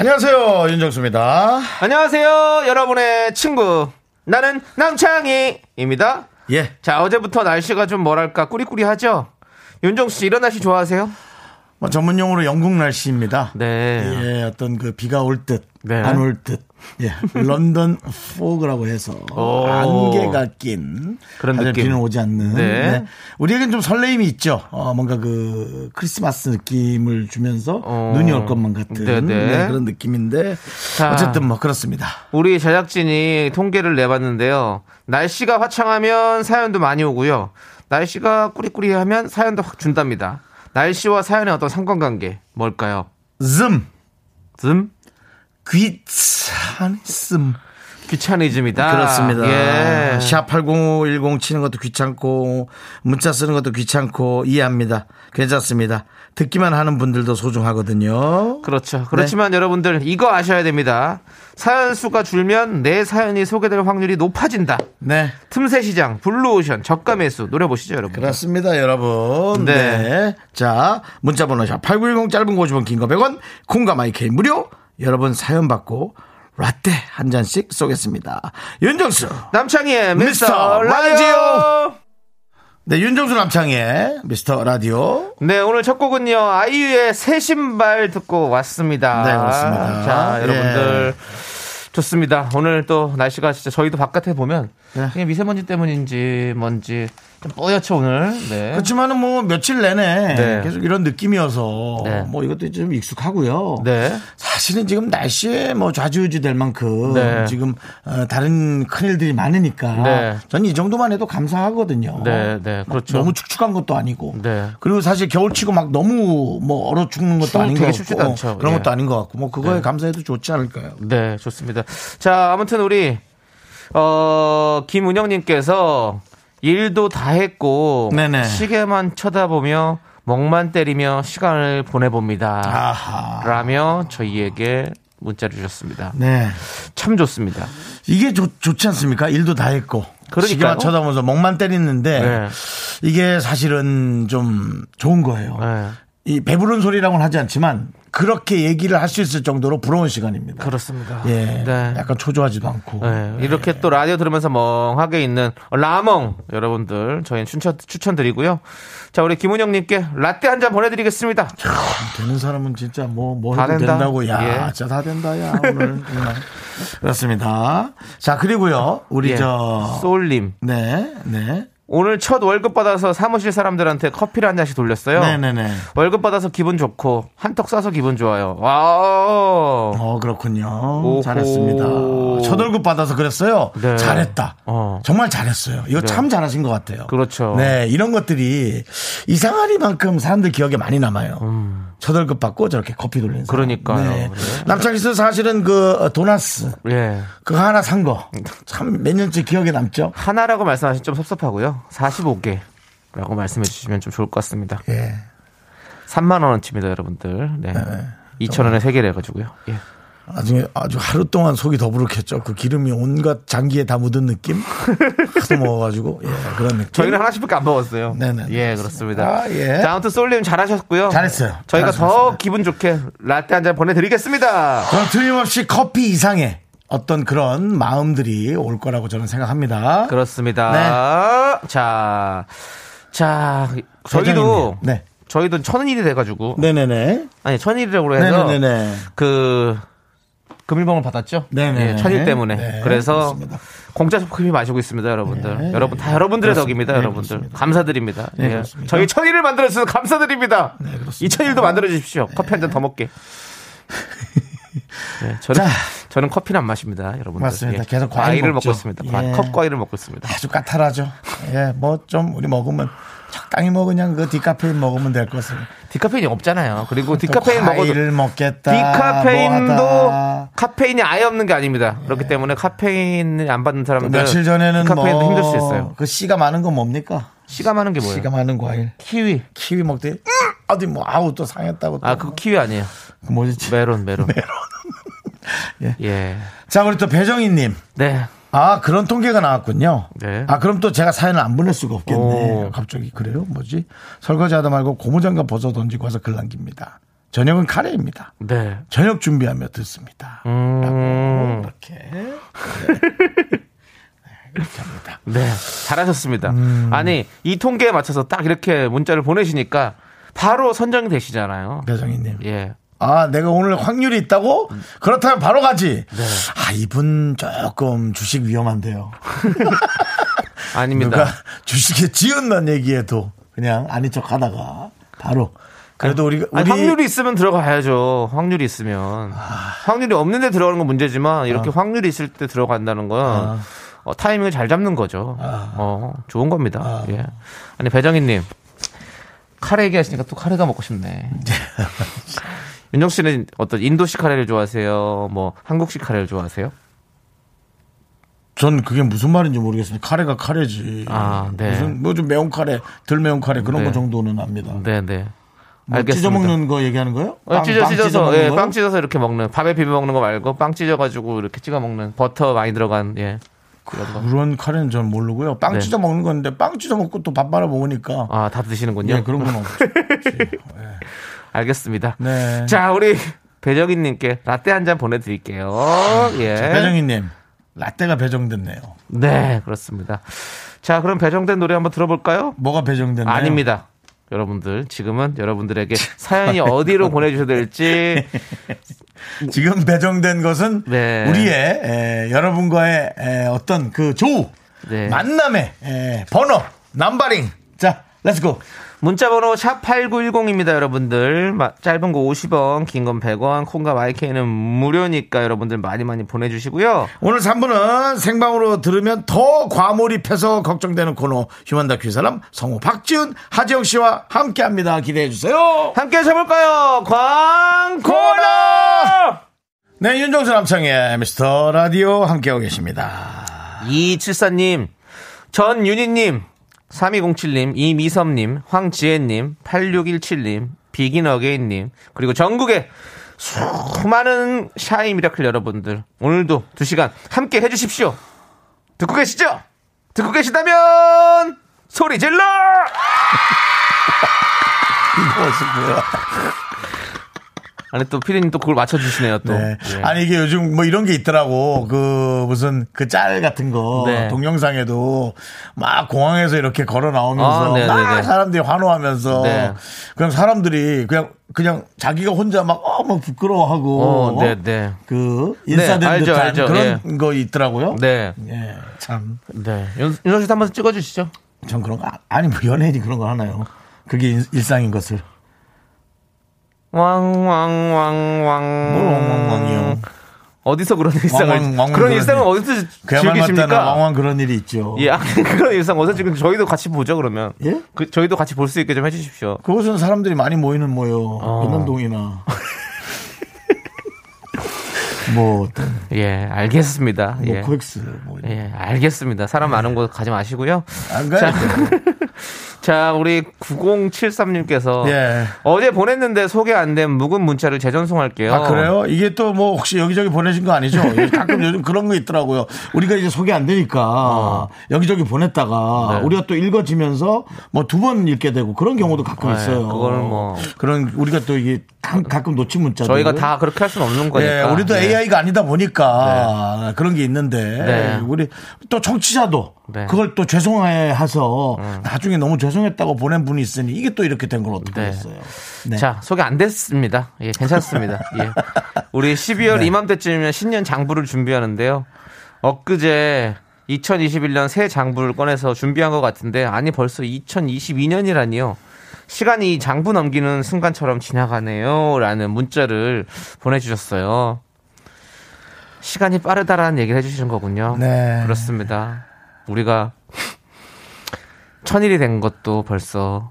안녕하세요 윤정수입니다. 안녕하세요, 여러분의 친구. 나는 남창희입니다. 예. 자, 어제부터 날씨가 좀 뭐랄까 꾸리꾸리하죠? 윤정수 씨, 이런 날씨 좋아하세요? 뭐 전문 용어로 영국 날씨입니다. 네. 예, 어떤 그 비가 올 듯, 네. 안올 듯. 예, London fog라고 해서 오. 안개가 낀 그런 느낌. 비는 오지 않는. 네. 우리에겐 좀 설레임이 있죠. 어, 뭔가 그 크리스마스 느낌을 주면서 어. 눈이 올 것만 같은 네, 네. 네, 그런 느낌인데 자. 어쨌든 뭐 그렇습니다. 우리 제작진이 통계를 내봤는데요. 날씨가 화창하면 사연도 많이 오고요. 날씨가 꾸리꾸리하면 사연도 확 준답니다. 날씨와 사연의 어떤 상관관계 뭘까요? 즘좀 귀찮음. 귀차니즘이다. 그렇습니다. 예. 샵8010 치는 것도 귀찮고 문자 쓰는 것도 귀찮고 이해합니다. 괜찮습니다. 듣기만 하는 분들도 소중하거든요. 그렇죠. 네. 그렇지만 여러분들 이거 아셔야 됩니다. 사연 수가 줄면 내 사연이 소개될 확률이 높아진다. 네. 틈새 시장, 블루오션, 저가 매수 노려보시죠, 여러분. 그렇습니다, 여러분. 네. 네. 자, 문자번호 샵 8910 짧은 거 50원, 긴 거 100원, 콩과 마이케이 무료. 여러분 사연 받고 라떼 한 잔씩 쏘겠습니다. 윤정수. 남창희의 미스터 미스터 라디오. 라디오. 네, 윤정수 남창의 미스터 라디오. 네, 오늘 첫 곡은요, 아이유의 새 신발 듣고 왔습니다. 네, 그렇습니다. 자, 예. 여러분들. 좋습니다. 오늘 또 날씨가 진짜 저희도 바깥에 보면 네. 그냥 미세먼지 때문인지 뭔지 좀 뿌옇죠, 오늘. 네. 그렇지만은 뭐 며칠 내내 네. 계속 이런 느낌이어서 네. 뭐 이것도 좀 익숙하고요. 네. 사실은 지금 날씨에 뭐 좌지우지 될 만큼 네. 지금 어, 다른 큰 일들이 많으니까 네. 저는 이 정도만 해도 감사하거든요. 네, 네, 막 그렇죠. 너무 축축한 것도 아니고. 네. 그리고 사실 겨울치고 막 너무 뭐 얼어 죽는 것도 아닌 것 같고 않죠. 그런 예. 것도 아닌 것 같고 뭐 그거에 네. 감사해도 좋지 않을까요? 네, 좋습니다. 자, 아무튼 우리 어 김은영님께서 일도 다 했고 네네. 시계만 쳐다보며 멍만 때리며 시간을 보내봅니다. 아하. 라며 저희에게 문자를 주셨습니다. 네. 참 좋습니다. 이게 좋, 좋지 않습니까? 일도 다 했고. 그러니까요. 시계만 쳐다보면서 멍만 때리는데 네. 이게 사실은 좀 좋은 거예요. 네. 이 배부른 소리라고는 하지 않지만 그렇게 얘기를 할 수 있을 정도로 부러운 시간입니다. 그렇습니다. 예. 네. 약간 초조하지도 않고. 네, 이렇게 또 라디오 들으면서 멍하게 있는 라멍 여러분들 저희는 추천, 추천드리고요. 자, 우리 김은영님께 라떼 한 잔 보내드리겠습니다. 되는 사람은 진짜 뭐, 뭐 다 된다. 된다고. 야, 예. 진짜 다 된다, 야, 오늘. 그렇습니다. 자, 그리고요. 우리 예. 저. 소울님. 네, 네. 오늘 첫 월급 받아서 사무실 사람들한테 커피를 한 잔씩 돌렸어요. 네네네. 월급 받아서 기분 좋고 한턱 쏴서 기분 좋아요. 와. 어, 그렇군요. 오호. 잘했습니다. 첫 월급 받아서 그랬어요. 네. 잘했다. 어. 정말 잘했어요. 이거 네. 참 잘하신 것 같아요. 그렇죠. 네, 이런 것들이 이상하리만큼 사람들 기억에 많이 남아요. 첫 월급 받고 저렇게 커피 돌리는 사람. 음. 그러니까요. 네. 남창희 씨 사실은 그 어, 도나스 예. 그거 하나 산 거 참 몇 년째 기억에 남죠. 하나라고 말씀하시면 좀 섭섭하고요. 45개라고 말씀해 주시면 좀 좋을 것 같습니다. 예. 3만 원어치입니다, 여러분들. 네. 2천 원에 3개를 해가지고요. 예. 나중에 아주 하루 동안 속이 더부룩했죠. 그 기름이 온갖 장기에 다 묻은 느낌? 하도 먹어가지고. 예, 그런 느낌. 저희는 하나씩밖에 안 먹었어요. 네네. 예, 그렇습니다. 아, 예. 자, 아무튼 솔님 잘하셨고요. 잘했어요. 저희가 더 잘하셨습니다. 기분 좋게 라떼 한 잔 보내드리겠습니다. 저는 틀림없이 커피 이상의 어떤 그런 마음들이 올 거라고 저는 생각합니다. 그렇습니다. 자, 자, 저희도. 네. 저희도 천일이 돼가지고 네네네. 아니 천일이라고 해서 네네네. 그 금일봉을 받았죠. 네네. 예, 천일 때문에. 네, 그래서 그렇습니다. 공짜 커피 마시고 있습니다, 여러분들. 네. 여러분 다 여러분들의 그렇습니다. 덕입니다, 네, 여러분들. 그렇습니다. 감사드립니다. 네, 예. 저희 천일을 만들어 주셔서 감사드립니다. 네, 그렇습니다. 이 천일도 만들어 주십시오. 커피 한 잔 더 먹게. 네, 저는 자. 저는 커피는 안 마십니다, 여러분들. 맞습니다. 예. 계속 과일 먹죠. 먹고 있습니다. 과- 예. 컵 과일을 먹고 있습니다. 아주 까탈하죠. 예, 뭐 좀 우리 먹으면 적당히 뭐 그냥 그 디카페인 먹으면 될 것을. 디카페인이 없잖아요. 그리고 또 디카페인 먹어도 먹겠다. 디카페인도 뭐하다. 카페인이 아예 없는 게 아닙니다. 그렇기 때문에 카페인을 안 받는 또 사람들 며칠 전에는 디카페인도 뭐 힘들 수 있어요. 그 씨가 많은 건 뭡니까? 씨가 많은 게 뭐예요? 씨가 많은 과일. 키위. 키위 먹더니 음, 어디 뭐 아우 또 상했다고. 또. 아, 그거 키위 아니에요. 그 뭐지? 메론, 메론. 예. 예. 자 우리 또 배정희님. 네. 아 그런 통계가 나왔군요. 네. 아 그럼 또 제가 사연을 안 보낼 수가 없겠네. 오. 갑자기 그래요? 뭐지? 설거지하다 말고 고무장갑 벗어 던지고 와서 글 남깁니다. 저녁은 카레입니다. 네. 저녁 준비하며 듣습니다. 음. 이렇게 네. 이렇게 합니다. 네. 잘하셨습니다. 음. 아니, 이 통계에 맞춰서 딱 이렇게 문자를 보내시니까 바로 선정이 되시잖아요. 배정희님. 예. 아, 내가 오늘 확률이 있다고? 그렇다면 바로 가지. 네. 아, 이분 조금 주식 위험한데요. 아닙니다. 주식에 지은다는 얘기에도 그냥 아닌 척 하다가 바로. 그래도 우리가, 우리. 아니, 확률이 있으면 들어가야죠. 확률이 있으면. 확률이 없는데 들어가는 건 문제지만 이렇게 확률이 있을 때 들어간다는 건 아. 어, 타이밍을 잘 잡는 거죠. 어, 좋은 겁니다. 예. 아니 배정희님 카레 얘기하시니까 또 카레가 먹고 싶네. 윤정 씨는 어떤 인도식 카레를 좋아하세요? 뭐 한국식 카레를 좋아하세요? 전 그게 무슨 말인지 모르겠습니다. 카레가 카레지. 아, 네. 무슨 뭐 좀 매운 카레, 덜 매운 카레 그런 네. 거 정도는 압니다. 네, 네. 뭐 찢어 먹는 거 얘기하는 거요? 어, 찢어 찢어서 먹는 예, 거요? 빵 찢어서 이렇게 먹는 밥에 비벼 먹는 거 말고 빵 찢어 가지고 이렇게 찍어 먹는 버터 많이 들어간 예. 그런 카레는 전 모르고요. 빵 네. 찢어 먹는 건데 빵 찢어 먹고 또 밥 말아 먹으니까 아, 다 드시는군요. 예, 그런 건 없죠. 알겠습니다. 네. 자, 우리 배정인 님께 라떼 한 잔 보내 드릴게요. 예. 배정희님 라떼가 배정됐네요. 네, 그렇습니다. 자, 그럼 배정된 노래 한번 들어볼까요? 뭐가 배정됐나요? 아닙니다. 여러분들, 지금은 여러분들에게 사연이 어디로 보내주셔야 될지 지금 배정된 것은 네. 우리의 에, 여러분과의 에, 어떤 그 조우 네. 만남의 에, 번호 numbering 자 let's go 문자번호 샵 8910입니다, 여러분들. 마- 짧은 거 50원, 긴 건 100원, 콩과 마이케이는 무료니까 여러분들 많이 많이 보내주시고요. 오늘 3부는 생방으로 들으면 더 과몰입해서 걱정되는 코너 휴먼 다큐 이 사람 성우 박지훈 하지영 씨와 함께 합니다 기대해 주세요 함께 하셔볼까요? 광고너! 네 윤정수 남창희의 미스터 라디오 함께하고 계십니다 2274님, 전윤희님, 3207님, 이미섭님, 황지혜님, 8617님, 비긴어게인님, 그리고 전국의 수많은 shy 미라클 여러분들, 오늘도 2시간 함께 해주십시오. 듣고 계시죠? 듣고 계시다면, 소리 질러! 이거 뭐야 아니, 또 피디님 또 그걸 맞춰주시네요, 또. 네. 예. 아니 이게 요즘 뭐 이런 게 있더라고. 그 무슨 그 짤 같은 거 네. 동영상에도 막 공항에서 이렇게 걸어 나오면서 아, 네, 막 네, 네. 사람들이 환호하면서 네. 그냥 사람들이 그냥 그냥 자기가 혼자 막 어머 부끄러워하고 어, 네, 네. 그 인사된 네, 알죠, 듯한 알죠. 그런 거 있더라고요. 네. 예, 참. 네. 윤- 윤정 씨도 한번 찍어 주시죠. 전 그런 거 아- 아니 뭐 연예인이 그런 거 하나요? 그게 일- 일상인 것을. 왕왕왕왕. 뭘 왕왕왕이요? 어디서 그런 일상을 왕왕, 왕왕 그런 그런 일상을 일. 어디서 즐기십니까? 왕왕 그런 일이 있죠. 예, 아, 그런 일상 어디서 지금 저희도 같이 보죠 그러면. 예? 그 저희도 같이 볼 수 있게 좀 해주십시오. 그곳은 사람들이 많이 모이는 모여. 어. 연남동이나. 뭐, 어떤, 예, 알겠습니다. 뭐, 예. 코엑스, 뭐. 예, 알겠습니다. 사람 많은 곳 가지 마시고요. 안 가요? 자, 우리 9073님께서 예. 어제 보냈는데 소개 안 된 묵은 문자를 재전송할게요. 아, 그래요? 이게 또 뭐, 혹시 여기저기 보내신 거 아니죠? 가끔 요즘 그런 거 있더라고요. 우리가 이제 소개 안 되니까 여기저기 보냈다가 어. 네. 우리가 또 읽어지면서 뭐 두 번 읽게 되고 그런 경우도 가끔 네, 있어요. 그거는 뭐. 그런 우리가 또 이게 가- 가끔 놓친 문자들. 저희가 다 그렇게 할 수는 없는 거니까. 예, 우리도 예. AI가 아니다 보니까 그런 게 있는데 네. 우리 또 청취자도 네. 음. 그걸 또 죄송해해서 나중에 너무 죄송했다고 보낸 분이 있으니 이게 또 이렇게 된 걸 어떻게 네. 했어요? 네. 자, 소개 안 됐습니다. 예, 괜찮습니다. 예. 우리 12월 네. 이맘때쯤이면 신년 장부를 준비하는데요. 엊그제 2021년 새 장부를 꺼내서 준비한 것 같은데, 아니, 벌써 2022년이라니요. 시간이 이 장부 넘기는 순간처럼 지나가네요. 라는 문자를 보내주셨어요. 시간이 빠르다라는 얘기를 해주시는 거군요. 네. 그렇습니다. 우리가 천일이 된 것도 벌써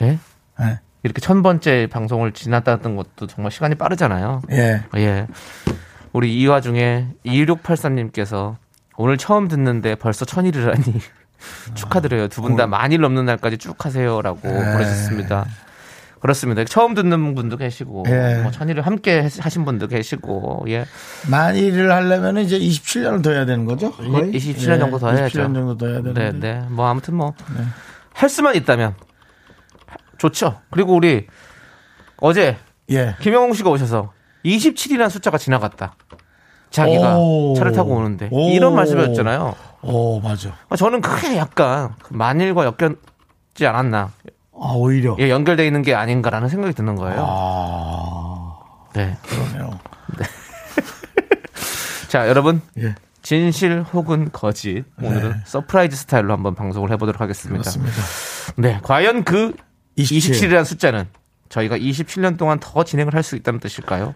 예? 예. 이렇게 천 번째 방송을 지났다던 것도 정말 시간이 빠르잖아요. 예. 예. 우리 이 와중에 2683님께서 오늘 처음 듣는데 벌써 천일이라니 축하드려요. 두 분 다 만일 넘는 날까지 쭉 하세요라고 보내셨습니다. 그렇습니다. 처음 듣는 분도 계시고 예. 뭐 천일을 함께 했- 하신 분도 계시고 예. 만일을 하려면 이제 27년을 더 해야 되는 거죠? 거의? 27년 예, 정도 더 해야죠. 27년 정도 더 해야 되는데. 네, 네. 뭐 아무튼 뭐할 수만 있다면 좋죠. 그리고 우리 어제 예. 김영웅 씨가 오셔서 27이라는 숫자가 지나갔다. 자기가 오. 차를 타고 오는데 오. 이런 말씀이었잖아요. 오, 맞아. 저는 그게 약간 그 만일과 엮였지 않았나. 아, 오히려. 예, 연결되어 있는 게 아닌가라는 생각이 드는 거예요. 아, 네. 그러네요. 자, 여러분. 예. 진실 혹은 거짓. 오늘은 서프라이즈 스타일로 한번 방송을 해보도록 하겠습니다. 그렇습니다. 네. 과연 그 27. 27이라는 숫자는 저희가 27년 동안 더 진행을 할 수 있다는 뜻일까요?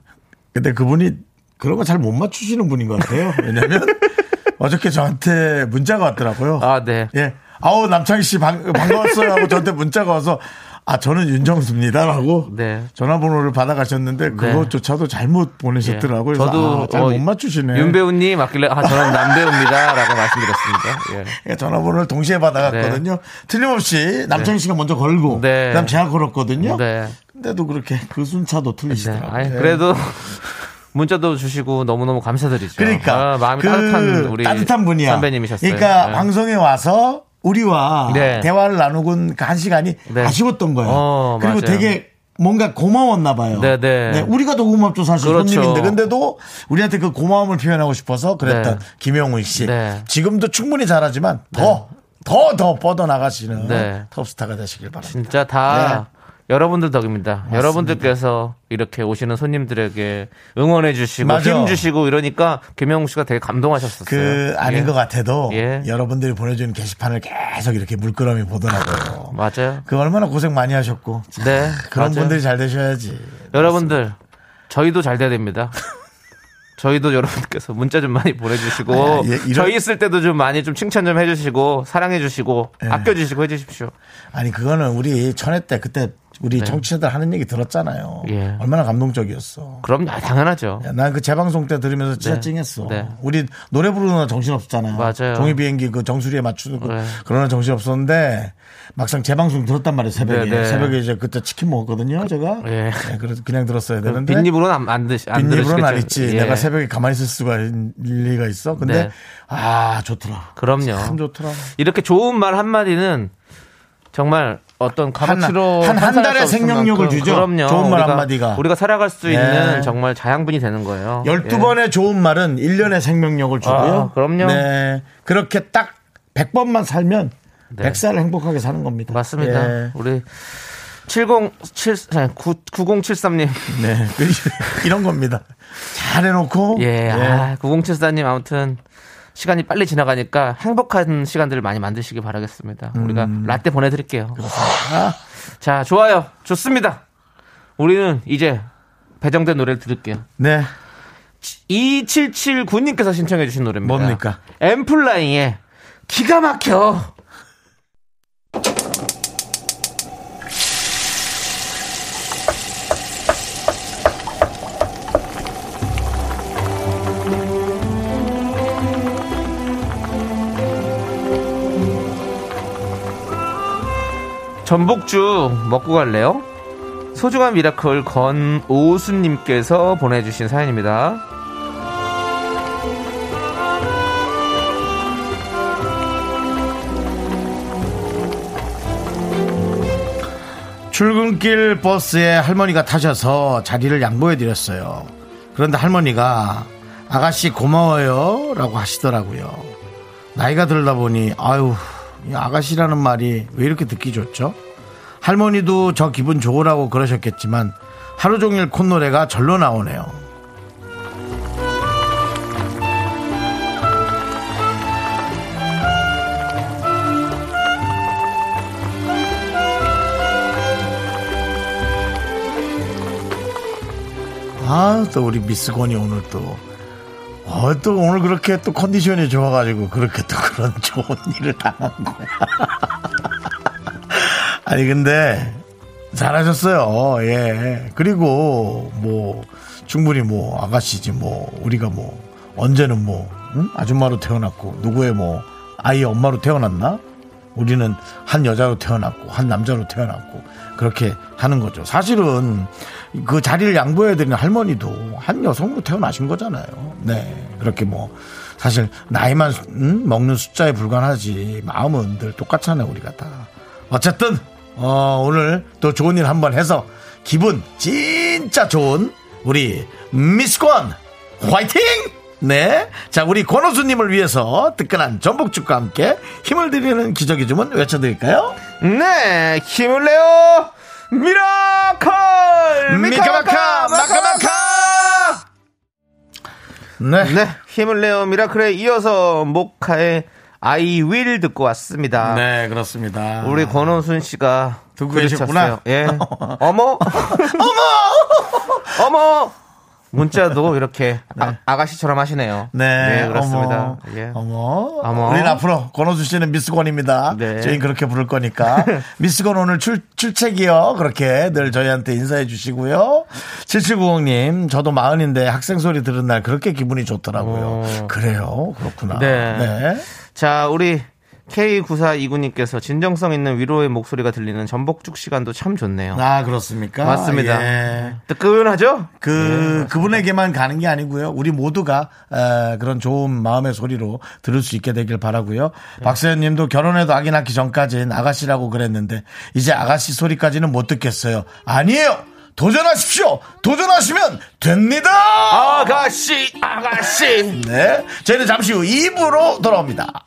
근데 그분이 그런 거 잘 못 맞추시는 분인 것 같아요. 왜냐면 어저께 저한테 문자가 왔더라고요. 아, 네. 예. 아우, 남창희 씨 반, 반가웠어요 하고 저한테 문자가 와서 아, 저는 윤정수입니다라고 네. 전화번호를 받아가셨는데 그것조차도 잘못 보내셨더라고요. 예. 저도 아, 잘못 어, 맞추시네. 윤 배우님 맞길래 아 저는 남 배우입니다라고 말씀드렸습니다. 예. 예, 전화번호를 동시에 받아갔거든요. 틀림없이 남창희 씨가 먼저 걸고 네. 그다음 제가 걸었거든요. 네. 근데도 그렇게 그 순차도 네. 틀리시더라고요. 예. 그래도 문자도 주시고 너무너무 감사드리죠. 그러니까 아, 마음이 그 따뜻한 우리 따뜻한 분이야. 선배님이셨어요. 그러니까 네. 방송에 와서 우리와 네. 대화를 나누곤 그 한 시간이 네. 아쉬웠던 거예요. 어, 그리고 맞아요. 되게 뭔가 고마웠나 봐요. 네, 네. 우리가 더 고맙죠 사실 그렇죠. 손님인데 근데도 우리한테 그 고마움을 표현하고 싶어서 그랬던 네. 김영훈 씨. 네. 지금도 충분히 잘하지만 더더 더 뻗어 나가시는 네. 톱스타가 되시길 바랍니다. 진짜 다 여러분들 덕입니다. 여러분들께서 이렇게 오시는 손님들에게 응원해 주시고 맞아. 힘 주시고 이러니까 김영웅 씨가 되게 감동하셨었어요. 그 아닌 예. 것 같아도 예. 여러분들이 보내주는 게시판을 계속 이렇게 물끄러미 보더라고요. 맞아요. 그 얼마나 고생 많이 하셨고 네. 그런 맞아요. 분들이 잘 되셔야지. 여러분들 저희도 잘 돼야 됩니다. 저희도 여러분께서 문자 좀 많이 보내주시고 아, 예, 이런- 저희 있을 때도 좀 많이 좀 칭찬 좀 해주시고 사랑해주시고 예. 아껴주시고 해주십시오. 아니 그거는 우리 천회 때 그때 우리 네. 청취자들 하는 얘기 들었잖아요. 예. 얼마나 감동적이었어. 그럼 아, 당연하죠. 난 그 재방송 때 들으면서 진짜 네. 찡했어. 네. 우리 노래 부르는 정신 없었잖아요. 맞아요. 종이 비행기 그 정수리에 맞추고 네. 그러는 정신 없었는데 막상 재방송 들었단 말이에요. 새벽에 네, 네. 새벽에 이제 그때 치킨 먹었거든요. 제가. 예. 네, 그래서 그냥 들었어야 되는데. 빈입으로는 안, 안, 드시, 안 빈입으로는 안. 있지. 예. 내가 새벽에 가만히 있을 수가 있는 리가 있어. 근데 네. 아 좋더라. 그럼요. 참 좋더라. 이렇게 좋은 말 한마디는 정말 어떤 값어치로 한- 한 환산할 달의 생명력을 주죠. 그럼요. 좋은 말 우리가, 한마디가. 우리가 살아갈 수 예. 있는 정말 자양분이 되는 거예요. 12번의 좋은 말은 1년의 생명력을 주고요. 아, 그럼요. 네. 그렇게 딱 100번만 살면 네. 100살 행복하게 사는 겁니다. 맞습니다. 예. 우리 707 9073님 네. 그- 이런 겁니다. 잘 해놓고. 예, 아, 9074님 아무튼 시간이 빨리 지나가니까 행복한 시간들을 많이 만드시기 바라겠습니다. 우리가 음. 라떼 보내드릴게요. 아, 자, 좋아요. 좋습니다. 우리는 이제 배정된 노래를 들을게요. 네. 2779님께서 신청해주신 노래입니다. 뭡니까? 엠플라잉의 기가 막혀. 전복죽 먹고 갈래요? 소중한 미라클 권호순님께서 보내주신 사연입니다. 출근길 버스에 할머니가 타셔서 자리를 양보해 드렸어요. 그런데 할머니가 아가씨 고마워요 라고 하시더라고요. 나이가 들다 보니 아유 이 아가씨라는 말이 왜 이렇게 듣기 좋죠? 할머니도 저 기분 좋으라고 그러셨겠지만 하루 종일 콧노래가 절로 나오네요. 아, 또 우리 미스 권이 오늘 또, 어, 어, 또 오늘 그렇게 또 컨디션이 좋아가지고 그렇게 또 그런 좋은 일을 당한 거야. 아니, 근데 잘하셨어요. 예. 그리고 뭐 충분히 뭐 아가씨지 뭐 우리가 뭐 언제는 뭐 응? 아줌마로 태어났고 누구의 뭐 아이의 엄마로 태어났나? 우리는 한 여자로 태어났고 한 남자로 태어났고 그렇게 하는 거죠. 사실은 그 자리를 양보해야 되는 할머니도 한 여성으로 태어나신 거잖아요. 네. 그렇게 뭐 사실 나이만 음? 먹는 숫자에 불과하지 마음은 늘 똑같잖아요. 우리가 다. 어쨌든 어, 오늘 또 좋은 일 한번 해서 기분 진짜 좋은 우리 미스권 화이팅! 네. 자, 우리 권호수님을 위해서 뜨끈한 전복죽과 함께 힘을 드리는 기적의 주문 외쳐드릴까요? 네, 힘을 내요! 미라클! 미카마카, 마카마카! 네. 네, 힘을 내요 미라클에 이어서 모카의 I will 듣고 왔습니다. 네, 그렇습니다. 우리 권호순 씨가 듣고 계셨구나. 예. 어머! 어머! 어머! 문자도 이렇게 아, 가씨처럼 하시네요. 네, 그렇습니다. 어머, 예. 어머. 어머. 우리는 앞으로 권호수 씨는 미스권입니다. 네. 저희 그렇게 부를 거니까. 미스권 오늘 출, 출첵이요. 그렇게 늘 저희한테 인사해 주시고요. 7790님, 저도 마흔인데 학생 소리 들은 날 그렇게 기분이 좋더라고요. 어. 그래요. 그렇구나. 네. 네. 자, 우리 K9429님께서 진정성 있는 위로의 목소리가 들리는 전복죽 시간도 참 좋네요. 아, 그렇습니까? 맞습니다. 예. 뜨끈하죠? 그, 그분에게만 가는 게 아니고요. 우리 모두가, 에, 그런 좋은 마음의 소리로 들을 수 있게 되길 바라고요 박세현 님도 결혼해도 아기 낳기 전까지는 아가씨라고 그랬는데, 이제 아가씨 소리까지는 못 듣겠어요. 아니에요! 도전하십시오! 도전하시면 됩니다! 아가씨, 아가씨. 네. 저희는 잠시 후 2부로 돌아옵니다.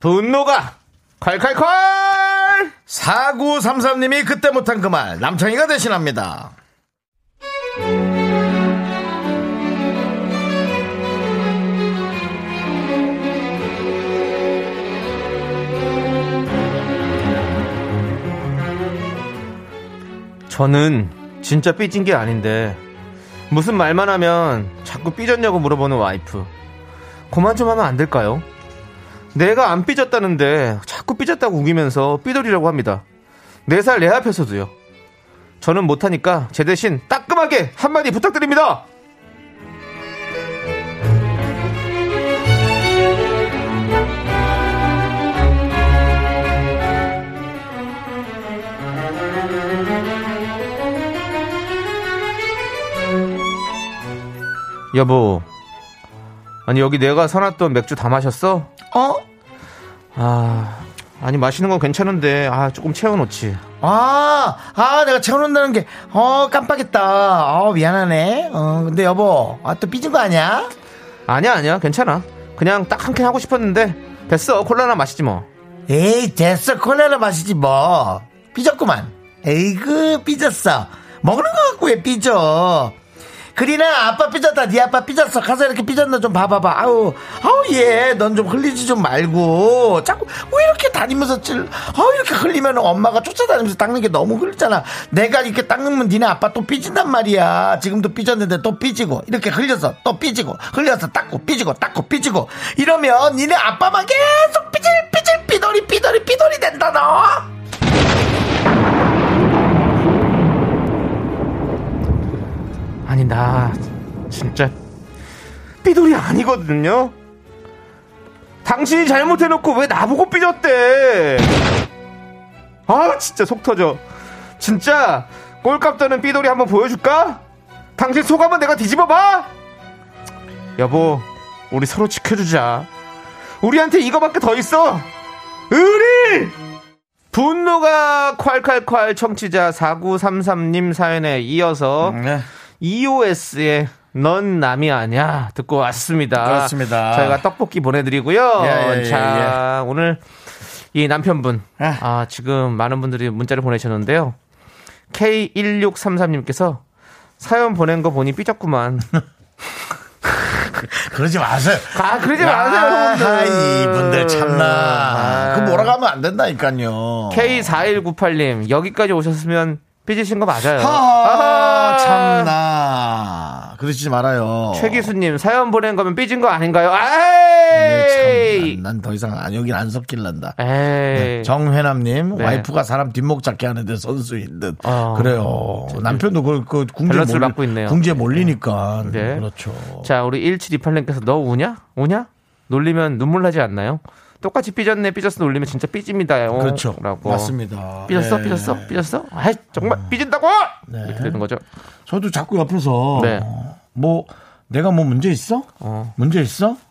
분노가 콸콸콸! 4933님이 그때 못한 그 말, 남창희가 대신합니다. 저는 진짜 삐진 게 아닌데 무슨 말만 하면 자꾸 삐졌냐고 물어보는 와이프. 그만 좀 하면 안 될까요? 내가 안 삐졌다는데 자꾸 삐졌다고 우기면서 삐돌이라고 합니다. 네 살 내 앞에서도요. 저는 못하니까 제 대신 따끔하게 한마디 부탁드립니다. 여보, 아니 여기 내가 사놨던 맥주 다 마셨어? 어? 아, 아니 마시는 건 괜찮은데 아 조금 채워놓지. 아, 아, 내가 채워놓는다는 게, 어, 깜빡했다. 어, 미안하네. 어, 근데 여보, 아, 또 삐진 거 아니야? 아니야 아니야 괜찮아. 그냥 딱 한 캔 하고 싶었는데 됐어 콜라나 마시지 뭐. 에이, 됐어. 콜라나 마시지 뭐. 삐졌구만. 에이그, 삐졌어. 먹는 거 갖고 왜 삐져? 그리나 아빠 삐졌다. 네 아빠 삐졌어. 가서 이렇게 삐졌나 좀 봐봐봐. 아우, 아우 얘, 넌 좀 흘리지 좀 말고. 자꾸 왜 이렇게 다니면서 찔? 아우 이렇게 흘리면 엄마가 쫓아다니면서 닦는 게 너무 흘리잖아. 내가 이렇게 닦으면 니네 아빠 또 삐진단 말이야. 지금도 삐졌는데 또 삐지고 이렇게 흘려서 또 삐지고 흘려서 닦고 삐지고 닦고 삐지고 이러면 니네 아빠만 계속 삐질 삐질 삐돌이 삐돌이 삐돌이 된다 너. 아니 나 진짜 삐돌이 아니거든요. 당신이 잘못해놓고 왜 나보고 삐졌대? 아 진짜 속 터져. 진짜 꼴값 떠는 삐돌이 한번 보여줄까? 당신 소감은 내가 뒤집어봐. 여보, 우리 서로 지켜주자. 우리한테 이거밖에 더 있어. 의리! 분노가 콸콸콸 청취자 4933님 사연에 이어서 네. EOS의 넌 남이 아니야 듣고 왔습니다. 그렇습니다. 저희가 떡볶이 보내드리고요. 예, 예, 예, 자 오늘 이 남편분 아. 아 지금 많은 분들이 문자를 보내셨는데요. K1633님께서 사연 보낸 거 보니 삐졌구만. 그러지 마세요. 아 그러지 아, 마세요. 이분들 참나. 아. 그 몰아가면 안 된다니까요. K4198님 여기까지 오셨으면 삐지신 거 맞아요. 하하, 아하. 참나. 그러시지 말아요. 최기수님 사연 보낸 거면 삐진 거 아닌가요? 네, 에이. 참, 난더 이상 안, 여긴 안 섞일란다. 에이. 네, 정회남님 네. 와이프가 사람 뒷목 잡게 하는데 선수인 듯 어. 그래요 남편도 그, 그 궁지에 밸런스를 몰리- 맡고 있네요. 궁지에 몰리니까 네. 그렇죠 자, 우리 1728님께서 너 우냐? 우냐? 놀리면 눈물 나지 않나요? 똑같이 삐졌네, 삐졌어 놀리면 진짜 삐집니다요. 그렇죠 라고. 맞습니다 삐졌어, 네. 삐졌어, 삐졌어? 아, 정말 삐진다고! 이렇게 되는 거죠. 저도 자꾸 옆에서 네. 뭐 내가 뭐 문제 있어 어. 문제 있어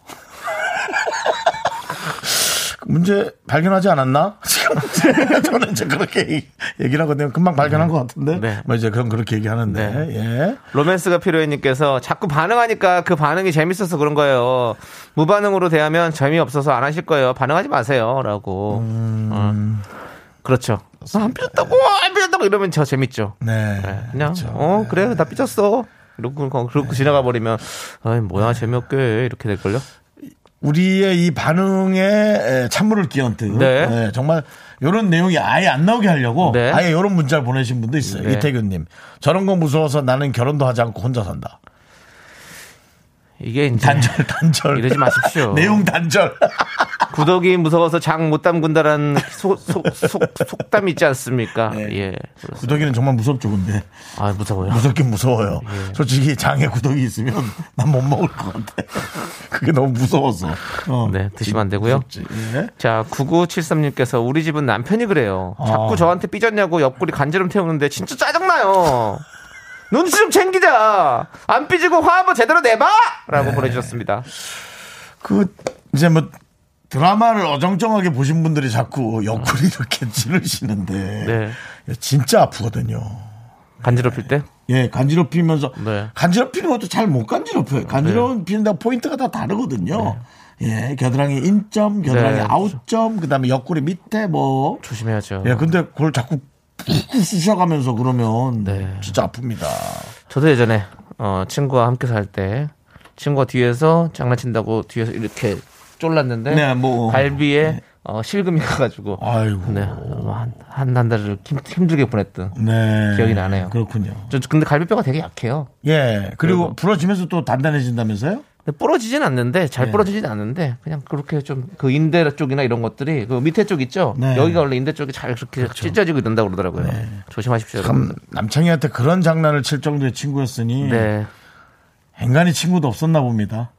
문제 발견하지 않았나? 저는 이제 그렇게 얘기- 얘기를 하거든요. 금방 발견한 것 같은데. 네. 뭐 이제 그럼 그렇게 얘기하는데. 네. 예. 로맨스가 필요해님께서 자꾸 반응하니까 그 반응이 재밌어서 그런 거예요. 무반응으로 대하면 재미없어서 안 하실 거예요. 반응하지 마세요. 라고. 음. 어. 그렇죠. 아, 안 삐졌다고! 안 삐졌다고! 이러면 저 재밌죠. 네. 네, 그냥 그렇죠. 어 그래 나 삐졌어 이러고 그러고 지나가 버리면 아이 뭐야 재미없게 이렇게 될걸요 우리의 이 반응에 에, 찬물을 끼얹듯 네. 네, 정말 이런 내용이 아예 안 나오게 하려고 네. 아예 이런 문자를 보내신 분도 있어요. 네. 이태균님 저런 거 무서워서 나는 결혼도 하지 않고 혼자 산다. 이게 이제 단절 단절 이러지 마십시오. 내용 단절. 구덕이 무서워서 장 못 담근다라는 속, 속, 속, 속담이 있지 않습니까 네. 예 구더기는 정말 무섭죠, 근데 아 무서워요 무섭긴 무서워요. 예. 솔직히 장에 구더기 있으면 난 못 먹을 것 같아. 그게 너무 무서워서. 어. 네 드시면 안 되고요. 예. 자 9973님께서 우리 집은 남편이 그래요 자꾸 아. 저한테 삐졌냐고 옆구리 간지럼 태우는데 진짜 짜증나요 눈치 좀 챙기자 안 삐지고 화 한번 제대로 내봐 라고 보내주셨습니다 그 이제 뭐 드라마를 어정쩡하게 보신 분들이 자꾸 옆구리 이렇게 찌르시는데 네. 진짜 아프거든요. 간지럽힐 때 예, 간지럽히면서 네. 간지럽히는 것도 잘 못 간지럽혀요. 간지럽히는 데 포인트가 다 다르거든요. 예, 겨드랑이 인점, 겨드랑이 네. 아웃점, 그다음에 옆구리 밑에 뭐. 조심해야죠 예, 근데 그걸 자꾸 쑤셔가면서 그러면 네. 진짜 아픕니다. 저도 예전에 어, 친구와 함께 살 때 친구가 뒤에서 장난친다고 뒤에서 이렇게 쫄랐는데 네, 뭐. 발비에 어, 실금이 가가지고 아이고. 네, 한, 한, 한 달을 힘, 힘들게 보냈던 네. 기억이 나네요. 그렇군요. 저 근데 갈비뼈가 되게 약해요. 예, 그리고 그리고- 부러지면서 또 단단해진다면서요? 부러지진 않는데 잘 네. 부러지진 않는데 그냥 그렇게 좀 그 인대 쪽이나 이런 것들이 그 밑에 쪽 있죠. 네. 여기가 원래 인대 쪽이 잘 그렇게 찢어지고 이런다 고 그러더라고요. 조심하십시오. 참. 남창희한테 그런 장난을 칠 정도의 친구였으니 네. 앵간히 친구도 없었나 봅니다.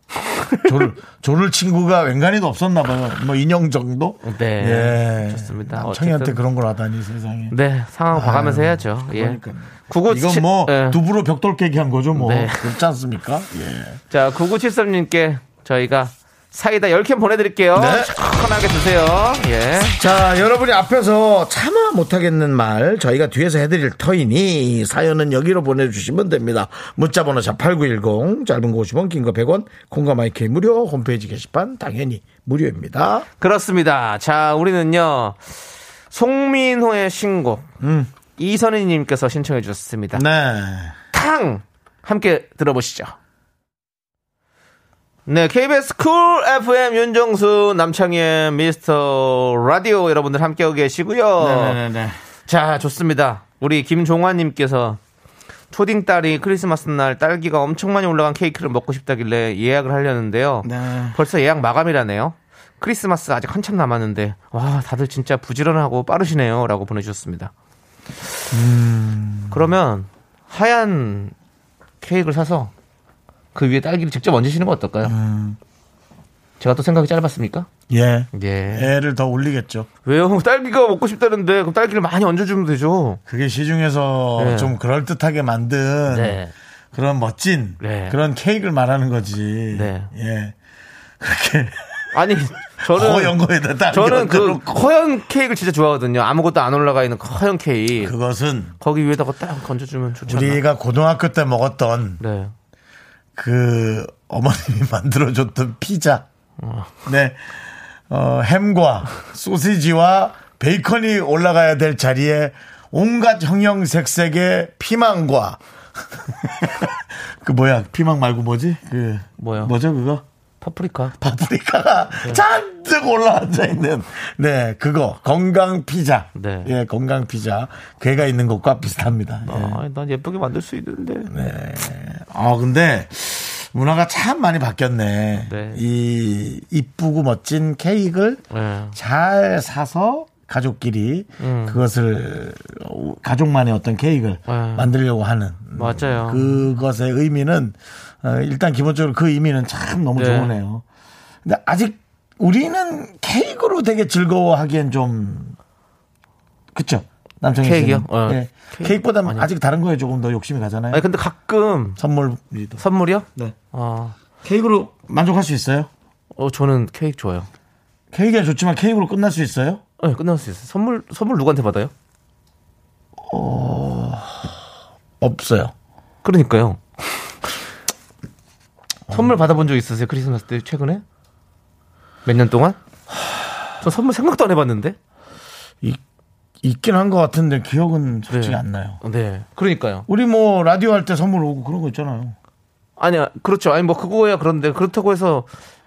조를 조를 친구가 웬간히도 없었나 봐요. 뭐 인형 정도? 네. 예. 좋습니다. 어쨌든- 그런 걸 하다니 세상에. 네, 상황 봐가면서 해야죠. 예. 그러니까요. 구구 이건 칠- 뭐 예. 두부로 벽돌 깨기 한 거죠, 뭐. 네. 그렇지 않습니까? 예. 자, 9973님께 저희가 사이다 10캔 보내드릴게요. 네. 시원하게 드세요. 예. 자, 여러분이 앞에서 참아 못하겠는 말 저희가 뒤에서 해드릴 터이니 사연은 여기로 보내주시면 됩니다. 문자번호 샵8910 짧은 거 50원 긴 거 100원 콩과 마이크 무료 홈페이지 게시판 당연히 무료입니다. 그렇습니다. 자, 우리는요, 송민호의 신곡, 이선희님께서 신청해 주셨습니다. 음. 네. 탕! 함께 들어보시죠. 네, KBS 쿨 FM 윤정수 남창희의 미스터 라디오 여러분들 함께하고 계시고요. 네네네. 자, 좋습니다. 우리 김종환님께서 초딩 딸이 크리스마스 날 딸기가 엄청 많이 올라간 케이크를 먹고 싶다길래 예약을 하려는데요. 네. 벌써 예약 마감이라네요. 크리스마스 아직 한참 남았는데 와 다들 진짜 부지런하고 빠르시네요라고 보내주셨습니다. 그러면 하얀 케이크를 사서 그 위에 딸기를 직접 얹으시는 거 어떨까요? 제가 또 생각이 짧았습니까? 예. 예. 애를 더 올리겠죠. 왜요? 딸기가 먹고 싶다는데 그럼 딸기를 많이 얹어주면 되죠. 그게 시중에서 네. 좀 그럴듯하게 만든 네. 그런 멋진 네. 그런 케이크를 말하는 거지. 네. 예. 그렇게 아니 저는 허연 거에다 딱 저는 그. 허연 케이크를 진짜 좋아하거든요. 아무것도 안 올라가 있는 그 허연 케이크. 그것은 거기 위에다가 딱 건져주면 좋지 않나? 우리가 고등학교 때 먹었던 네. 그 어머님이 만들어줬던 피자. 네. 어, 햄과 소시지와 베이컨이 올라가야 될 자리에 온갖 형형색색의 피망과 그 뭐야 피망 말고 뭐지 그 뭐요? 뭐죠 그거 파프리카. 파프리카가 잔뜩 올라앉아 있는 네 그거 건강 피자 네. 예 건강 피자 괴가 있는 것과 비슷합니다 예. 아, 난 예쁘게 만들 수 있는데. 아 근데 문화가 참 많이 바뀌었네. 네. 이 이쁘고 멋진 케이크를 네. 잘 사서 가족끼리 음. 그것을 가족만의 어떤 케이크를 네. 만들려고 하는 맞아요. 그것의 의미는 어, 일단 기본적으로 그 의미는 참 너무 네. 좋으네요. 근데 아직 우리는 케이크로 되게 즐거워하기엔 좀 그쵸? 남창희 케이크요? 어. 예. 케이크? 아니요. 아직 다른 거에 조금 더 욕심이 가잖아요. 아니 근데 가끔 선물도. 선물이요? 네. 아, 케이크로 만족할 수 있어요? 어 저는 케이크 좋아요. 케이크가 좋지만 케이크로 끝날 수 있어요? 네, 끝날 수 있어요. 선물 선물 누구한테 받아요? 없어요. 그러니까요. 선물 받아본 적 있으세요? 크리스마스 때 최근에? 몇 년 동안? 저 선물 생각도 안 해봤는데. 이- 있긴 한 것 같은데 기억은 솔직히 네. 안 나요. 네. 그러니까요. 우리 뭐 라디오 할 때 선물 오고 그런 거 있잖아요. 아니야, 그렇죠. 아니 뭐 그거야 그런데 그렇다고 해서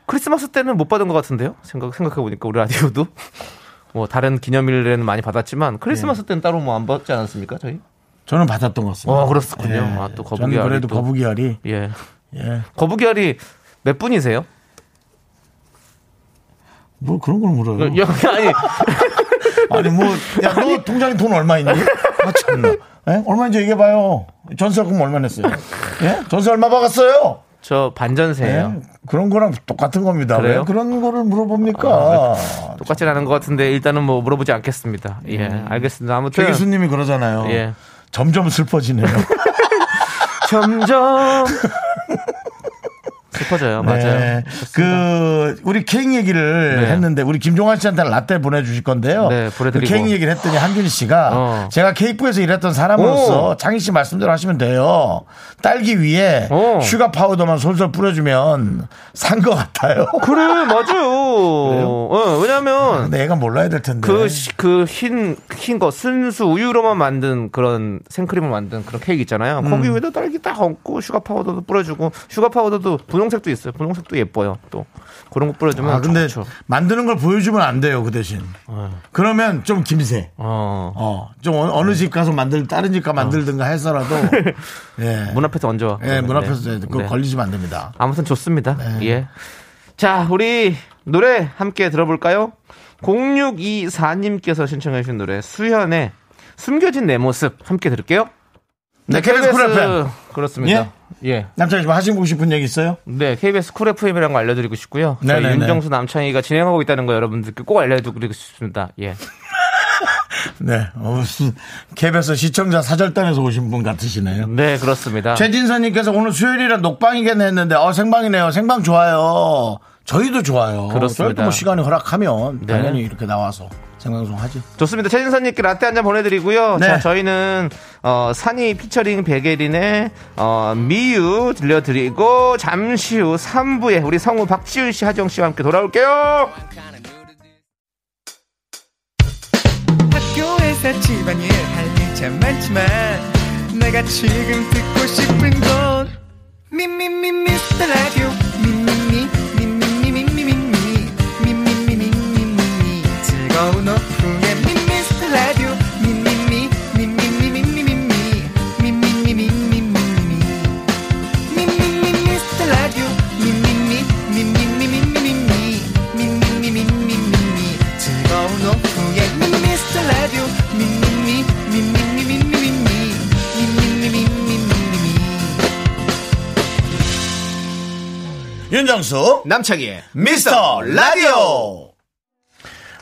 크리스마스 때는 못 받은 것 같은데요? 생각 생각해 보니까 우리 라디오도 뭐 다른 기념일에는 많이 받았지만 크리스마스 때는 따로 뭐 안 받지 않았습니까 저희? 저는 받았던 것 같습니다. 어, 그렇군요. 아, 또 거북이 저는 그래도 거북이 알이 예. 예. 거북이알이 몇 분이세요? 뭐 그런 걸 물어요. 여- 아니 아니 뭐야너 통장에 돈 얼마 있니? 아 참나. 예? 얼마인지 얘기해 봐요. 전세금 얼마 냈어요? 예? 전세 얼마 받았어요? 저 반전세예요. 예? 그런 거랑 똑같은 겁니다. 그래요? 왜 그런 거를 물어봅니까? 똑같진 않은 것 같은데 일단은 뭐 물어보지 않겠습니다. 예, 알겠습니다. 아무튼 최 교수님이 그러잖아요. 예. 점점 슬퍼지네요. 점점 슬퍼져요. 맞아요. 네. 그 우리 케이크 얘기를 네. 했는데 우리 김종환 씨한테 라떼 보내주실 건데요. 네, 보내드리고. 그 케이크 얘기를 했더니 한균 씨가 어. 제가 케이크부에서 일했던 사람으로서 오. 창희 씨 말씀대로 하시면 돼요. 딸기 위에 오. 슈가 파우더만 솔솔 뿌려주면 산 것 같아요. 그래 맞아요. 어, 왜냐면 근데 얘가 몰라야 될 텐데. 그, 그 흰, 흰 거, 순수 우유로만 만든 그런 생크림을 만든 그런 케이크 있잖아요. 음. 거기 위에다 딸기 딱 얹고 슈가 파우더도 뿌려주고, 슈가 파우더도 분홍색도 있어요. 분홍색도 예뻐요. 또. 그런 거 뿌려주면. 아 근데 좋죠. 만드는 걸 보여주면 안 돼요 그 대신. 그러면 좀 김새. 어. 어, 좀 어느, 어느 집 가서 만들, 다른 집 가 만들든가 해서라도, 예. 문 앞에서 얹어. 예, 문 네. 앞에서 그거 네. 걸리시면 안 됩니다. 아무튼 좋습니다. 네. 예. 자, 우리 노래 함께 들어볼까요? 0624님께서 신청해 주신 노래, 수현의 숨겨진 내 모습 함께 들을게요. 네, KBS 쿨 FM. 그렇습니다. 예. 남창희 좀 하시고 싶은 얘기 있어요? 네, KBS 쿨 FM이라는 거 알려드리고 싶고요. 저희 네네네. 윤정수 남창희가 진행하고 있다는 거 여러분들께 꼭 알려드리고 싶습니다. 예. 네. 어, 무슨 KBS 시청자 사절단에서 오신 분 같으시네요. 네, 그렇습니다. 최진선님께서 오늘 수요일이라 녹방이겠네 했는데, 어, 생방이네요. 생방 좋아요. 저희도 좋아요. 그렇습니다. 저희도 뭐 시간이 허락하면 네. 당연히 이렇게 나와서 생방송 하지. 좋습니다. 최진선님께 라떼 한 잔 보내드리고요. 네. 자, 저희는 어, 산이 피처링 베게린의 어, 미유 들려드리고 잠시 후 3부에 우리 성우 박지윤 씨, 하정 씨와 함께 돌아올게요. 학교에서 집안일 할일참 많지만 내가 지금 듣고 싶은 건 미미미 미스터 라디오 미미미 즐거운 오후에 미스터 라디오 미미미 미미미 미미 미 미미미 미미미 미미미 미스터 라디오 미미미 미미미 미미미 미미미 미미미 즐거운 오후에 미스터 라디오 미미미 미미미 미미미 미미미 미미미 윤정수, 남창희의 미스터 라디오!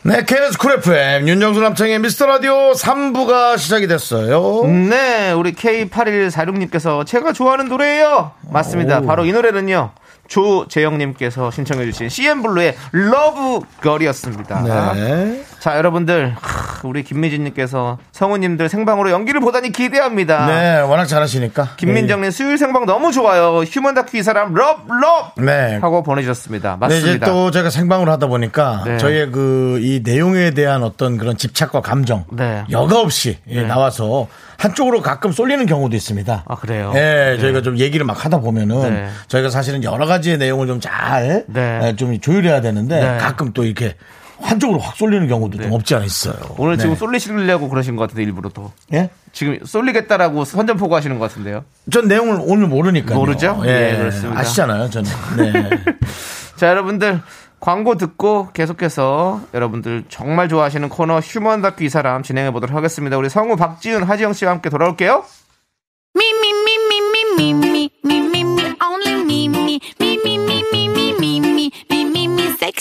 네, KBS 쿨 FM, 윤정수 남창희의 미스터 라디오 3부가 시작이 됐어요. 네, 우리 K8146님께서 제가 좋아하는 노래예요. 맞습니다. 바로 이 노래는요. 조재영님께서 신청해주신 CN블루의 Love Girl이었습니다. 네. 자, 여러분들, 하, 우리 김미진님께서 성우님들 생방으로 연기를 보다니 기대합니다. 네, 워낙 잘하시니까. 김민정님 수요일 생방 너무 좋아요. 휴먼 다큐 이 사람 럽, 럽! 네. 하고 보내주셨습니다. 네, 이제 맞습니다. 또 제가 생방으로 하다 보니까 네. 저희의 그 이 내용에 대한 어떤 그런 집착과 감정 네. 여과 없이 예, 나와서 한쪽으로 가끔 쏠리는 경우도 있습니다. 아, 그래요? 예, 저희가 좀 얘기를 막 하다 보면은 네. 저희가 사실은 여러 가지 의 내용을 좀잘 네. 좀 조율해야 되는데 네. 가끔 또 이렇게 한쪽으로 확 쏠리는 경우도 좀 없지 않아 있어요. 오늘 지금 네. 쏠리시려고 그러신 것 같은데, 일부러 또. 예? 지금 쏠리겠다라고 선전포고 하시는 것 같은데요. 전 내용을 오늘 모르니까요. 모르죠? 예, 예, 그렇습니다. 아시잖아요, 저는. 네. 자, 여러분들. 광고 듣고 계속해서 여러분들 정말 좋아하시는 코너 휴먼 다큐 이 사람 진행해 보도록 하겠습니다. 우리 성우 박지은, 하지영 씨와 함께 돌아올게요. Me,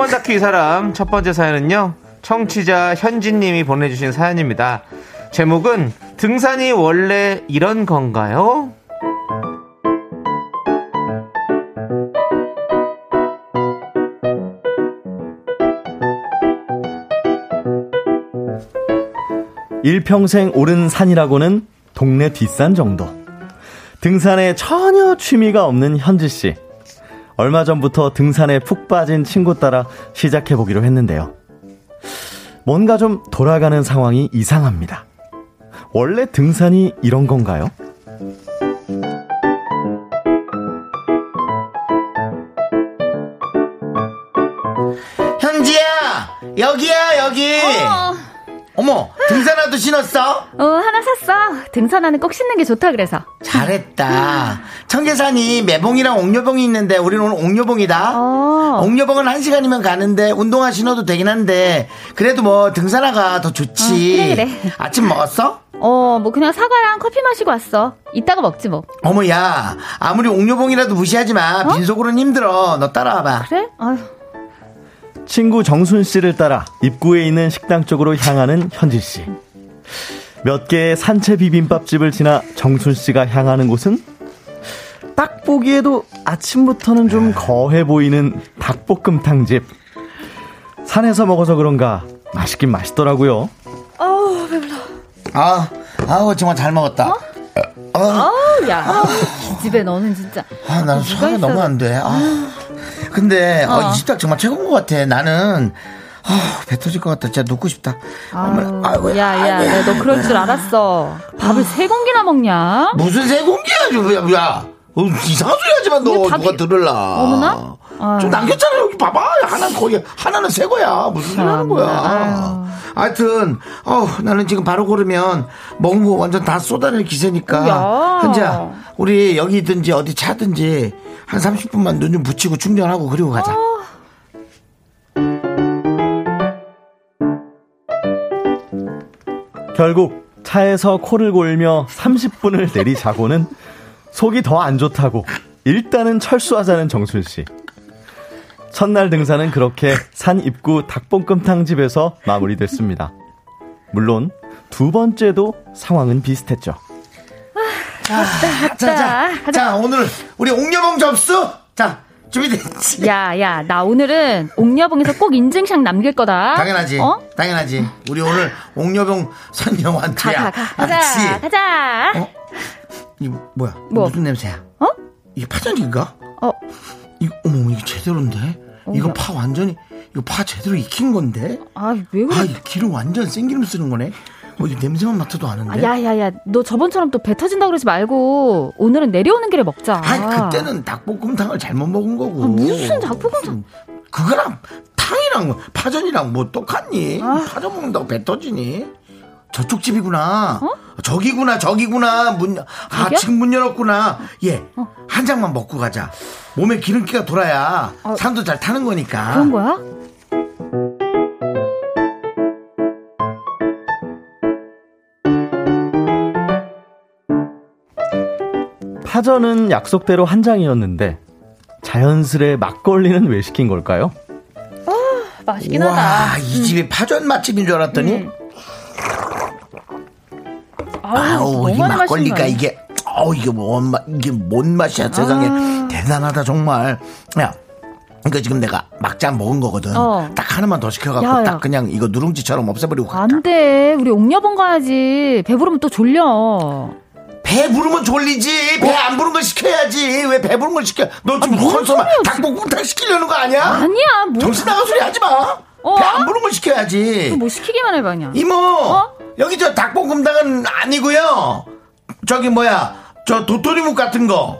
휴먼 다큐 이 사람 첫 번째 사연은요. 청취자 현진님이 보내주신 사연입니다. 제목은 등산이 원래 이런 건가요? 일평생 오른 산이라고는 동네 뒷산 정도. 등산에 전혀 취미가 없는 현지 씨. 얼마 전부터 등산에 푹 빠진 친구 따라 시작해 보기로 했는데요. 뭔가 좀 돌아가는 상황이 이상합니다. 원래 등산이 이런 건가요? 현지야 여기야 여기. 어 머 등산화도 신었어? 어, 하나 샀어. 등산화는 꼭 신는 게 좋다 그래서. 잘했다. 청계산이 매봉이랑 옥녀봉이 있는데 우리는 오늘 옥녀봉이다. 어. 옥녀봉은 한 시간이면 가는데 운동화 신어도 되긴 한데 그래도 뭐 등산화가 더 좋지. 어, 그래, 그래. 아침 먹었어? 어, 뭐 그냥 사과랑 커피 마시고 왔어. 이따가 먹지 뭐. 어머 야 아무리 옥녀봉이라도 무시하지 마. 빈속으로는 힘들어. 너 따라와봐. 그래? 아휴. 친구 정순 씨를 따라 입구에 있는 식당 쪽으로 향하는 현지 씨. 몇 개의 산채 비빔밥집을 지나 정순 씨가 향하는 곳은 딱 보기에도 아침부터는 좀 거해 보이는 닭볶음탕 집. 산에서 먹어서 그런가 맛있긴 맛있더라고요. 아, 아우 정말 잘 먹었다. 어? 아우, 야. 이 집에 너는 진짜. 아, 난 누가 소화가 너무 안 돼. 아. 근데 어, 어. 이 식당 정말 최고인 것 같아. 나는 아, 배 터질 것 같다. 진짜 눕고 싶다. 아유, 아이고, 야, 야, 아이고야. 야, 너 그럴 줄 알았어. 밥을 세 공기나 먹냐? 무슨 세 공기야, 야, 야. 어, 이상한 소리 하지만 너 답이- 누가 들을라. 어머나? 아유. 좀 남겼잖아 여기 봐봐. 하나는 거기 하나는 새 거야. 무슨 소리 하는 거야. 하여튼 어 나는 지금 바로 고르면 먹은 거 완전 다 쏟아낼 기세니까. 야. 현지야 우리 여기 있든지 어디 차든지 한 30분만 눈 좀 붙이고 충전하고 그리고 가자. 결국 차에서 코를 골며 30분을 내리자고는 속이 더 안 좋다고 일단은 철수하자는 정순 씨. 첫날 등산은 그렇게 산 입구 닭볶음탕 집에서 마무리됐습니다. 물론 두 번째도 상황은 비슷했죠. 자, 자, 자, 자 오늘 우리 옥녀봉 접수 자 준비됐지? 야, 야, 나 오늘은 옥녀봉에서 꼭 인증샷 남길 거다. 당연하지. 어? 당연하지. 우리 오늘. 가, 가. 가자, 알았지? 가자. 어? 이거 뭐야? 뭐? 무슨 냄새야? 어? 이게 파전인가? 어, 이거 어머 이게 제대로인데? 이거 야. 파 완전히 이거 파 제대로 익힌 건데? 아, 왜 그래? 아, 이 기름 완전 생기름 쓰는 거네. 어, 이 냄새만 맡아도 아는데. 아, 야, 야, 야, 너 저번처럼 또 배 터진다 그러지 말고 오늘은 내려오는 길에 먹자. 아니 그때는 닭볶음탕을 잘못 먹은 거고. 아, 무슨 닭볶음탕? 그거랑 탕이랑 파전이랑 뭐 똑같니? 아. 파전 먹는다고 배 터지니? 저쪽 집이구나. 어? 저기구나, 저기구나. 문, 아, 저기요? 지금 문 열었구나. 예. 어. 한 장만 먹고 가자. 몸에 기름기가 돌아야 어. 사람도 잘 타는 거니까. 그런 거야? 파전은 약속대로 한 장이었는데 자연스레 막걸리는 왜 시킨 걸까요? 맛있긴 와, 하다. 이 집이 파전 맛집인 줄 알았더니. 음. 아우, 아우, 이 막걸리가 이게, 어 이게 뭔 맛, 이게 뭔 맛이야, 세상에. 아. 대단하다, 정말. 야. 그러니까 지금 내가 막장 먹은 거거든. 어. 딱 하나만 더 시켜갖고 야, 야. 딱 그냥 이거 누룽지처럼 없애버리고 갈까. 안 돼. 우리 옥녀봉 가야지. 배부르면 또 졸려. 배 부르면 졸리지. 배 안 부른 걸 시켜야지. 왜 배 부른 걸 시켜? 너 지금 뭔 헌소만 소리야, 닭볶음탕 시키려는 거 아니야? 아니야. 뭐, 정신 나간 소리 하지 마. 어? 배 안 부른 걸 시켜야지. 뭐 시키기만 해봐, 그냥. 이모 어? 여기 저 닭볶음탕은 아니고요. 저기 뭐야 저 도토리묵 같은 거.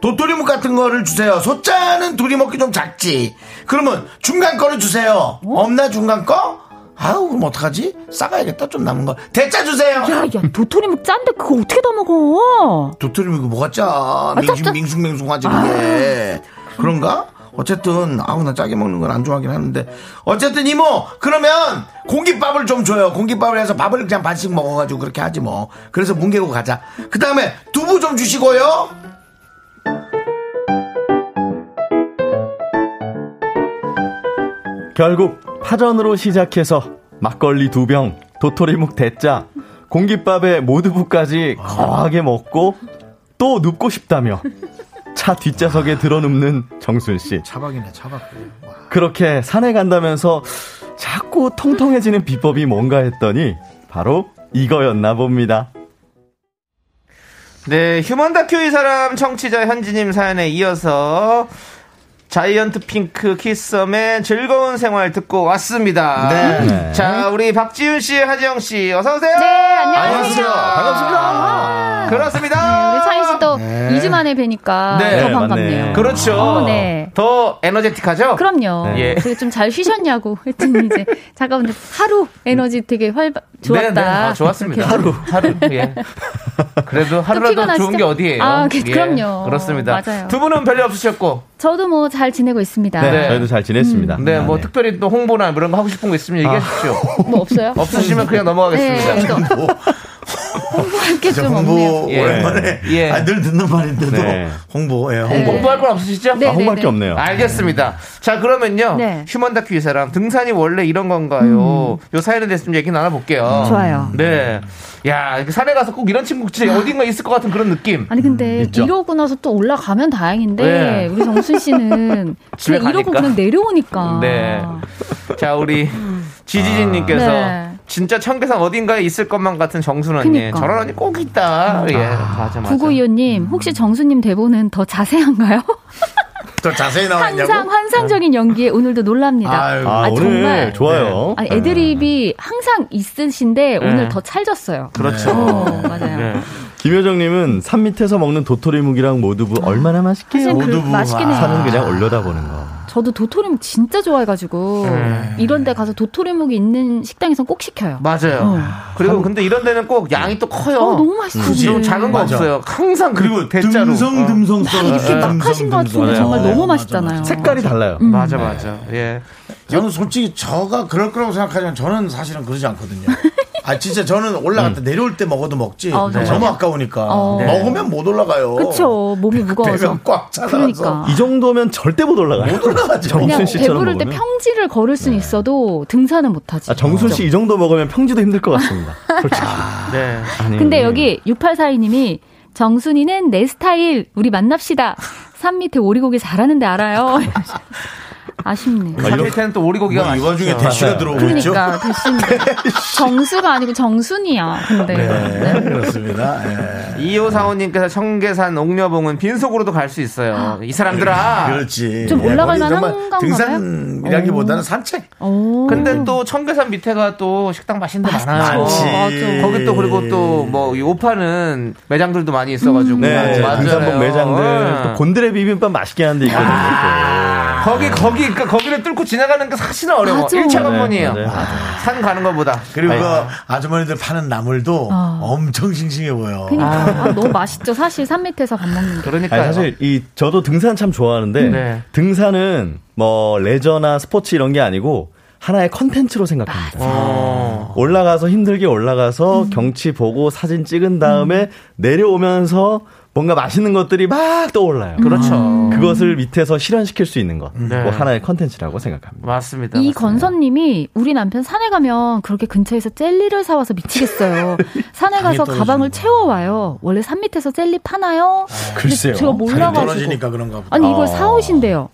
도토리묵 같은 거를 주세요. 소자는 둘이 먹기 좀 작지. 그러면 중간 거를 주세요. 없나 중간 거? 아우 그럼 어떡하지? 싸가야겠다 좀 남은 거. 대짜 주세요. 야, 야, 도토리묵 짠데 그거 어떻게 다 먹어? 도토리묵이 뭐가 짜? 짜, 짜. 밍숭, 밍숭하지 그게 그런가? 어쨌든 아우 나 짜게 먹는 건 안 좋아하긴 하는데. 어쨌든 이모 그러면 공깃밥을 좀 줘요. 공깃밥을 해서 밥을 그냥 반씩 먹어가지고 그렇게 하지 뭐. 그래서 뭉개고 가자. 그 다음에 두부 좀 주시고요. 결국 파전으로 시작해서 막걸리 두 병, 도토리묵 대짜, 공깃밥에 모두부까지 거하게 먹고 또 눕고 싶다며 차 뒷좌석에 들어눕는 정순 씨. 차박이네 차박 그렇게 산에 간다면서 자꾸 통통해지는 비법이 뭔가 했더니 바로 이거였나 봅니다. 네, 휴먼 다큐 이 사람 청취자 현지님 사연에 이어서 자이언트 핑크 키썸의 즐거운 생활 듣고 왔습니다. 네. 자, 우리 박지윤 씨, 하지영 씨, 어서 오세요. 네, 안녕하세요. 안녕하세요 반갑습니다 그렇습니다. 우리 차희 씨도 네. 2주 만에 뵈니까 네, 더 네, 반갑네요. 맞네. 그렇죠. 어, 네. 더 에너제틱하죠? 그럼요. 네. 되게 좀잘 쉬셨냐고 했더니 이제 잠깐만 하루 에너지 되게 활발 좋았다. 네, 네. 아, 좋았습니다. 하루, 하루. 예. 그래도 하루라도? 좋은 게 어디예요? 아, 그- 예, 그럼요. 그렇습니다. 맞아요. 두 분은 별일 없으셨고, 저도 뭐 잘 지내고 있습니다. 네, 네. 저희도 잘 지냈습니다. 네, 뭐 네. 특별히 또 홍보나 이런 거 하고 싶은 거 있으면 얘기하십시오. 뭐 없어요? 없으시면 그냥 넘어가겠습니다. 네, 또 홍보할 게저좀 홍보 없네요. 예. 오랜만에 예. 아, 늘 듣는 말인데도 네. 홍보 예, 홍보 홍보할 건 없으시죠? 네. 아, 홍보할 게 네. 없네요. 알겠습니다. 자, 그러면요. 네. 휴먼 다큐 이 사람. 등산이 원래 이런 건가요? 요 사연에 대해서 좀 얘기 나눠볼게요. 음. 좋아요. 네. 야, 이렇게 산에 가서 꼭 이런 친구 진짜 어딘가 있을 것 같은 그런 느낌. 아니 근데 있죠. 이러고 나서 또 올라가면 다행인데 네. 우리 정순 씨는 집에 그냥 이러고. 그냥 내려오니까. 네. 자, 우리 지지진님께서 네. 진짜 청계산 어딘가에 있을 것만 같은 정순 언니. 그니까. 저런 언니 꼭 있다. 예, 맞아, 맞아. 구구이호님 혹시 정수님 대본은 더 자세한가요? 더 자세히 나왔냐고 항상 환상적인 연기에 오늘도 놀랍니다. 아유. 아, 아, 오늘 정말. 좋아요. 아니, 애드립이 항상 있으신데 오늘 더 찰졌어요. 그렇죠. 어, 맞아요. 네. 김효정님은 산 밑에서 먹는 도토리묵이랑 모두부 얼마나 맛있게요. 그 모두부. 맛있긴 해요. 산은 그냥 올려다보는 거. 저도 도토리묵 진짜 좋아해가지고 네. 이런 데 가서 도토리묵이 있는 식당에선 꼭 시켜요. 맞아요. 어. 그리고 근데 이런 데는 꼭 양이 또 커요. 어, 너무 맛있어. 좀 작은 거 맞아. 없어요. 항상 그리고 그리고 대자로. 듬성듬성 막 이렇게 막 하신 것 같은데 맞아요. 정말 어, 너무 맛있잖아요. 맞아. 색깔이 달라요. 음. 어. 맞아 맞아. 예. 저는 솔직히 저가 그럴 거라고 생각하지만 저는 사실은 그러지 않거든요. 아 진짜 저는 올라갔다 내려올 때 먹어도 먹지 어, 정말요? 너무 아까우니까 어. 네. 먹으면 못 올라가요. 그쵸. 몸이 무거워서. 배가 꽉 차서 그러니까. 이 정도면 절대 못 올라가요. 못 올라가죠. 정순 씨처럼 배부를 때 먹으면. 평지를 걸을 수는 있어도 등산은 못하지. 아, 정순 씨 이 정도 먹으면 평지도 힘들 것 같습니다. 솔직히. 네. 아니, 근데 여기 6842님이 정순이는 내 스타일 우리 만납시다. 산 밑에 오리고기 잘하는데 알아요. 아쉽네. 아, 산 이거- 밑에는 또 오리고기가 뭐, 이. 와중에 대시가 들어오고 있죠. 그러니까 대신데 정수가 아니고 정순이야. 근데 네, 그렇습니다. 예. 2545님께서 청계산 옥녀봉은 빈속으로도 갈 수 있어요. 이 사람들아. 그렇지. 좀 올라갈 거기 만한 건가요? 등산이라기보다는 산책. 오. 근데 또 청계산 밑에가 또 식당 맛있는 데 많아요. 많지. 맞아. 거기 또 그리고 또뭐 오파는 매장들도 많이 있어가지고 네, 맞아요. 등산복 매장들 어. 또 곤드레 비빔밥 맛있게 하는 데 있거든요. 거기 거기 그러니까 거기를 뚫고 지나가는 게 사실은 어려워. 맞아. 1차 관문이에요. 네, 맞아요. 산 가는 것보다. 그리고. 그 아주머니들 파는 나물도 어. 엄청 싱싱해 보여. 그러니까 아, 너무 맛있죠. 사실 산 밑에서 밥 먹는 게. 그러니까 아니, 사실 이 저도 등산 참 좋아하는데 네. 등산은 뭐 레저나 스포츠 이런 게 아니고 하나의 컨텐츠로 생각합니다. 어. 올라가서 힘들게 올라가서 경치 보고 사진 찍은 다음에 내려오면서 뭔가 맛있는 것들이 막 떠올라요. 그렇죠. 그것을 밑에서 실현시킬 수 있는 것. 네. 뭐 하나의 컨텐츠라고 생각합니다. 맞습니다. 이 맞습니다. 건선님이 우리 남편 산에 가면 그렇게 근처에서 젤리를 사와서 미치겠어요. 산에 가서 가방을 거. 채워와요. 원래 산 밑에서 젤리 파나요? 근데 글쎄요. 제가 몰라가지고. 떨어지니까 그런가 보다. 아니 이걸 어. 사오신대요.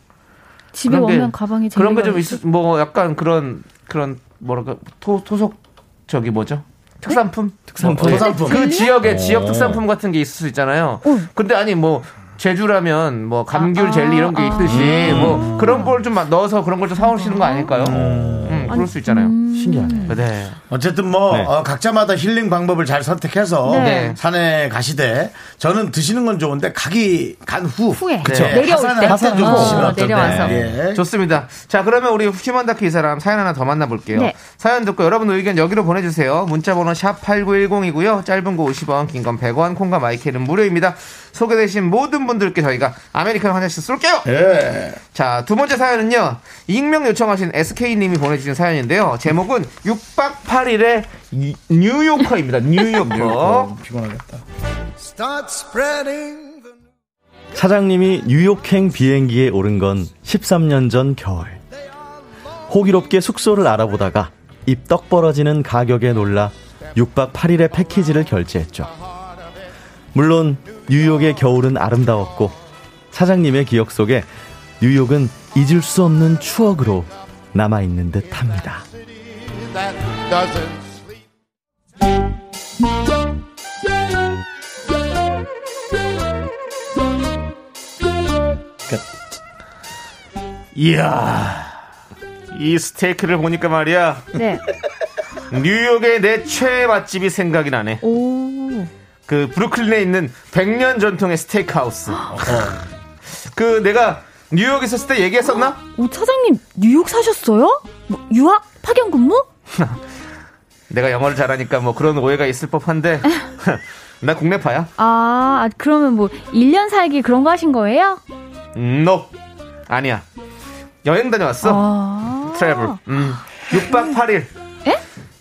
집에 오면 가방에 젤리가 그런 게 좀 있어. 있, 뭐 약간 그런 그런 뭐랄까 토, 토속 저기 뭐죠? 특산품? 특산품? 뭐, 특산품. 그 지역의 어. 지역 특산품 같은 게 있을 수 있잖아요. 어. 근데 아니 뭐 제주라면 뭐 감귤 아, 젤리 이런 게 아, 있듯이 뭐 그런 걸 좀 넣어서 그런 걸 좀 사오시는 거 아닐까요? 음, 그럴 수 있잖아요. 신기하네. 네. 어쨌든 뭐 네. 어, 각자마다 힐링 방법을 잘 선택해서 네. 산에 가시되 저는 드시는 건 좋은데 가기 간후 후에. 그쵸. 네. 내려올 때. 어, 드시면 어떨까. 내려와서. 예. 좋습니다. 자, 그러면 우리 휴먼 다큐 이 사람 사연 하나 더 만나볼게요. 네. 사연 듣고 여러분 의견 여기로 보내주세요. 문자번호 샵 8910이고요. 짧은 거 50원, 긴 건 100원, 콩과 마이크는 무료입니다. 소개되신 모든 분들께 저희가 아메리카노 한 잔씩 쏠게요. 예. 자, 두 번째 사연은요. 익명 요청하신 SK님이 보내주신 사연인데요. 제목은 6박 8일의 뉴요커입니다. 뉴요커. 피곤하겠다. 차장님이 뉴욕행 비행기에 오른 건 13년 전 겨울. 호기롭게 숙소를 알아보다가 입떡 벌어지는 가격에 놀라 6박 8일의 패키지를 결제했죠. 물론 뉴욕의 겨울은 아름다웠고 차장님의 기억 속에 뉴욕은 잊을 수 없는 추억으로 남아 있는 듯 합니다. 이야. 이 스테이크를 보니까 말이야. 네. 뉴욕의 내 최애 맛집이 생각이 나네. 오. 그 브루클린에 있는 100년 전통의 스테이크하우스. 그 내가 뉴욕에 있었을 때 얘기했었나? 오 차장님 뉴욕 사셨어요? 뭐, 유학 파견 근무? 내가 영어를 잘하니까 뭐 그런 오해가 있을 법한데 나 국내파야. 아 그러면 뭐 1년 살기 그런 거 하신 거예요? 음, no. 아니야. 여행 다녀왔어. 아. 트래블. 음. 6박 8일.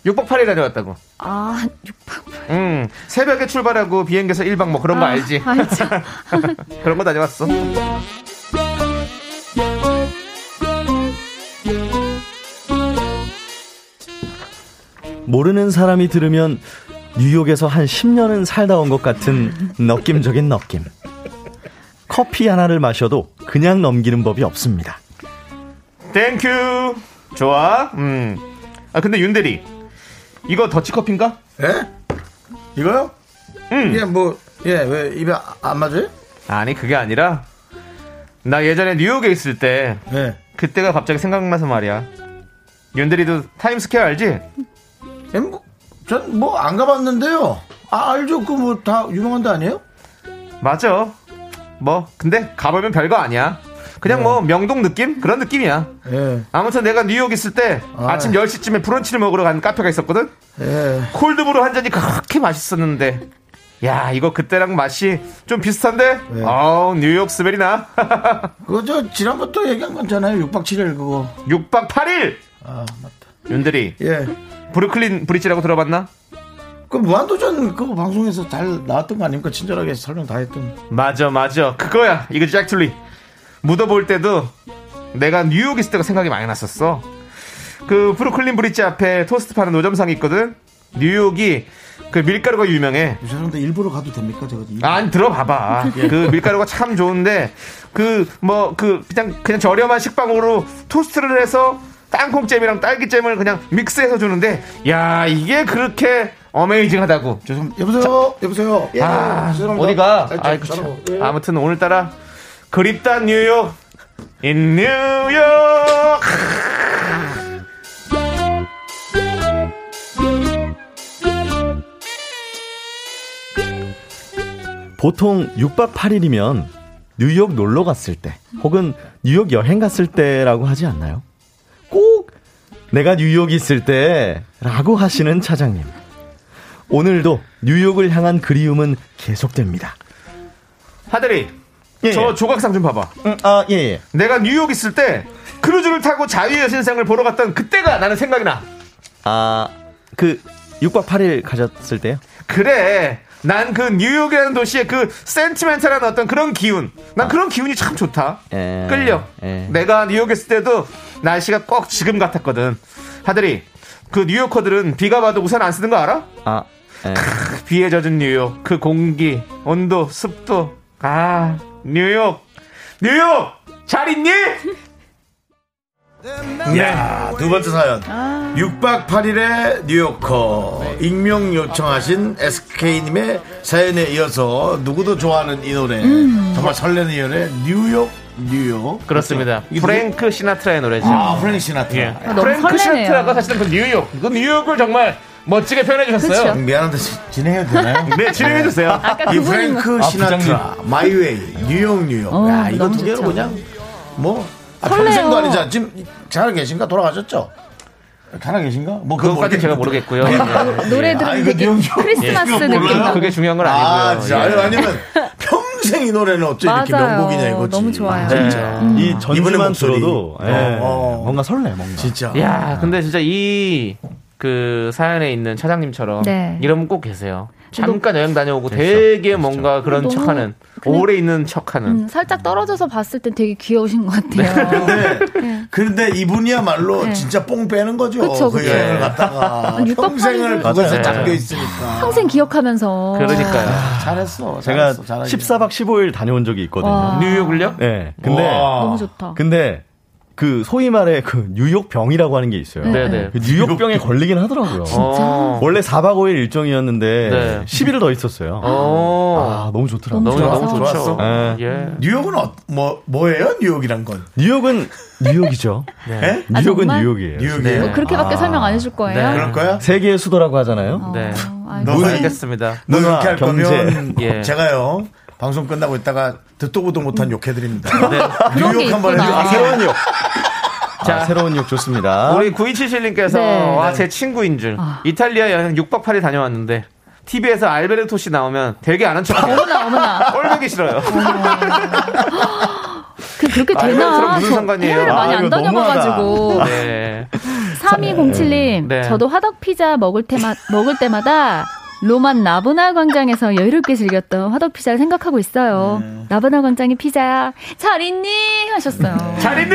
에? 6박 8일 다녀왔다고. 아, 육박. 음. 새벽에 출발하고 비행기에서 1박 뭐 그런 거 알지? 알죠. 그런 거 다녀왔어. 모르는 사람이 들으면 뉴욕에서 한 10년은 살다 온 것 같은 느낌적인 느낌. 커피 하나를 마셔도 그냥 넘기는 법이 없습니다. Thank you. 좋아. 음. 아 근데 윤대리. 이거 더치커피인가? 예? 이거요? 음. 예, 뭐, 예, 왜 입에 아- 안 맞아요? 아니 그게 아니라 나 예전에 뉴욕에 있을 때 예. 그때가 갑자기 생각나서 말이야. 윤대리도 타임스퀘어 알지? 예, 뭐, 전뭐 안 가봤는데요. 아, 알죠. 그 뭐 다 유명한 데 아니에요? 맞아. 뭐 근데 가보면 별거 아니야. 그냥 뭐 명동 느낌 그런 느낌이야. 예, 아무튼 내가 뉴욕 있을 때 아. 아침 10시쯤에 브런치를 먹으러 간 카페가 있었거든. 예. 콜드브루 한 잔이 그렇게 맛있었는데. 야, 이거 그때랑 맛이 좀 비슷한데? 네. 어우, 뉴욕 스멜이 나. 그거 저 지난번도 얘기한 거잖아요. 6박 7일 그거. 6박 8일! 아, 맞다. 윤들이, 예. 브루클린 브릿지라고 들어봤나? 그 무한도전 그거 방송에서 잘 나왔던 거 아닙니까? 친절하게 설명 다 했던. 맞아, 맞아. 그거야. 이거 잭툴리. 묻어볼 때도 내가 뉴욕 있을 때가 생각이 많이 났었어. 그 브루클린 브릿지 앞에 토스트 파는 노점상이 있거든? 뉴욕이 그 밀가루가 유명해. 죄송한데 일부러 가도 됩니까? 제가 일부러. 아니 들어봐봐. 그 밀가루가 참 좋은데 그 뭐 그 그냥 그냥 저렴한 식빵으로 토스트를 해서 땅콩잼이랑 딸기잼을 그냥 믹스해서 주는데 야 이게 그렇게 어메이징하다고. 죄송 여보세요 여보세요 예, 아 죄송합니다. 어디가? 아, 아. 아무튼 오늘따라 그립다 뉴욕 인 뉴욕. 보통 6박 8일이면 뉴욕 놀러 갔을 때 혹은 뉴욕 여행 갔을 때라고 하지 않나요? 꼭 내가 뉴욕 있을 때라고 하시는 차장님. 오늘도 뉴욕을 향한 그리움은 계속됩니다. 하들이 예, 저 예. 조각상 좀 봐봐. 음, 아, 예, 예. 내가 뉴욕 있을 때 크루즈를 타고 자유의 여신상을 보러 갔던 그때가 나는 생각이 나. 아, 그 6박 8일 가셨을 때요? 그래. 난 그 뉴욕이라는 도시의 그 센티멘탈한 어떤 그런 기운. 난 그런 기운이 참 좋다. 예. 끌려. 예. 내가 뉴욕에 있을 때도 날씨가 꼭 지금 같았거든. 하들이 그 뉴요커들은 비가 와도 우산 안 쓰는 거 알아? 아, 예. 그 비에 젖은 뉴욕. 그 공기, 온도, 습도. 아, 뉴욕. 뉴욕! 잘 있니? 야, 두 번째 사연. 6박 8일의 뉴요커. 익명 요청하신 SK님의 사연에 이어서 누구도 좋아하는 이 노래. 정말 설레는 이 노래. 뉴욕, 뉴욕. 그렇습니다. 이게 프랭크 시나트라의 노래죠. 아, 프랭크 시나트라. 예. 너무 프랭크 설레네요. 시나트라가 사실은 그 뉴욕. 그 뉴욕을 정말 멋지게 표현해 주셨어요. 그쵸. 미안한데 지- 진행해도 되나요? 네, 진행해 주세요. 아까 이 프랭크 시나트라, My Way, 뉴욕, 뉴욕. 어, 야, 이거 두 개로. 그냥 뭐 아, 설레요. 평생도 아니잖아. 지금 살아 계신가? 돌아가셨죠? 살아 계신가? 뭐 그거 그것까지 제가 모르겠고요. 예. 노래 아, 들으면 이거 되게 크리스마스 느낌. 그게 중요한 건 아, 아니고요. 진짜. 예. 아니, 아니면 평 생 이 노래는 어째 이렇게 맞아요. 명곡이냐 이거지. 너무 좋아요. 아, 진짜. 이 이분의 전주만 목소리. 들어도 예, 어, 어. 뭔가 설레, 뭔가. 진짜. 야, 근데 진짜 이 그 사연에 있는 차장님처럼 네. 이런 분꼭 계세요. 잠깐 여행 다녀오고 되게 뭔가 그런 너무 척하는 오래 있는 척하는 음, 살짝 떨어져서 봤을 땐 되게 귀여우신 것 같아요. 근데, 근데 이분이야말로 네. 진짜 뽕 빼는 거죠. 그쵸, 그 그쵸. 여행을 갔다가. 한 육박 평생을 팔일을 그것에 맞아요. 잠겨 있으니까. 평생 기억하면서. 그러니까요. 잘했어. 제가 잘했어. 잘하긴. 14박 15일 다녀온 적이 있거든요. 와. 뉴욕을요? 네. 근데 와. 너무 좋다. 근데 그 소위 말해 그 뉴욕 병이라고 하는 게 있어요. 네. 네네. 그 뉴욕 병에 걸리긴 하더라고요. 어. 원래 4박 5일 일정이었는데 네. 10일 더 있었어요. 어. 아, 너무 좋더라고요. 너무 좋아서. 너무 좋죠. 네. 예. 뉴욕은 어, 뭐, 뭐예요? 뉴욕이란 건? 뉴욕은 뉴욕이죠. 예? 아, 뉴욕은 정말? 뉴욕이에요. 뉴욕이에요. 뭐 그렇게밖에 설명 안 해줄 거예요? 네. 그럴 거야? 세계의 수도라고 하잖아요. 네. 아. 알겠습니다. 너 이렇게 할 경제. 거면 예. 제가요 방송 끝나고 있다가 듣도 보도 못한 욕해드립니다. 게 뉴욕 한번 있구나. 아, 해주세요. 새로운 욕. 자. 아, 새로운 욕 좋습니다. 우리 9277님께서 네. 와, 제 친구인 줄. 아. 이탈리아 여행 6박 8일 다녀왔는데 TV에서 알베르토 씨 나오면 되게 아는 척해요. 어머나, 어머나. 꼴보기 싫어요. 그, 그렇게 알베르토랑 되나? 무슨 저 상관이에요? 해외를 많이 아, 안 다녀봐가지고. 네. 3207님, 네. 저도 화덕 피자 먹을 때마, 먹을 때마다 로만 나보나 광장에서 여유롭게 즐겼던 화덕 피자를 생각하고 있어요. 네. 나보나 광장의 피자야. 잘 있니? 하셨어요. 잘 있니?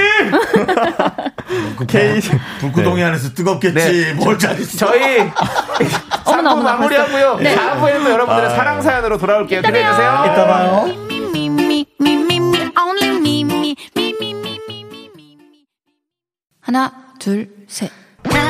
그 K 불구동이 안에서 뜨겁겠지. 네. 뭘 잘했어. 저희 어머나, 3부 어머나, 마무리하고요. 네. 4부에도 여러분들의 사랑 사연으로 돌아올게요. 이따 기대해 주세요. 이따 봐요. 하나, 둘, 셋.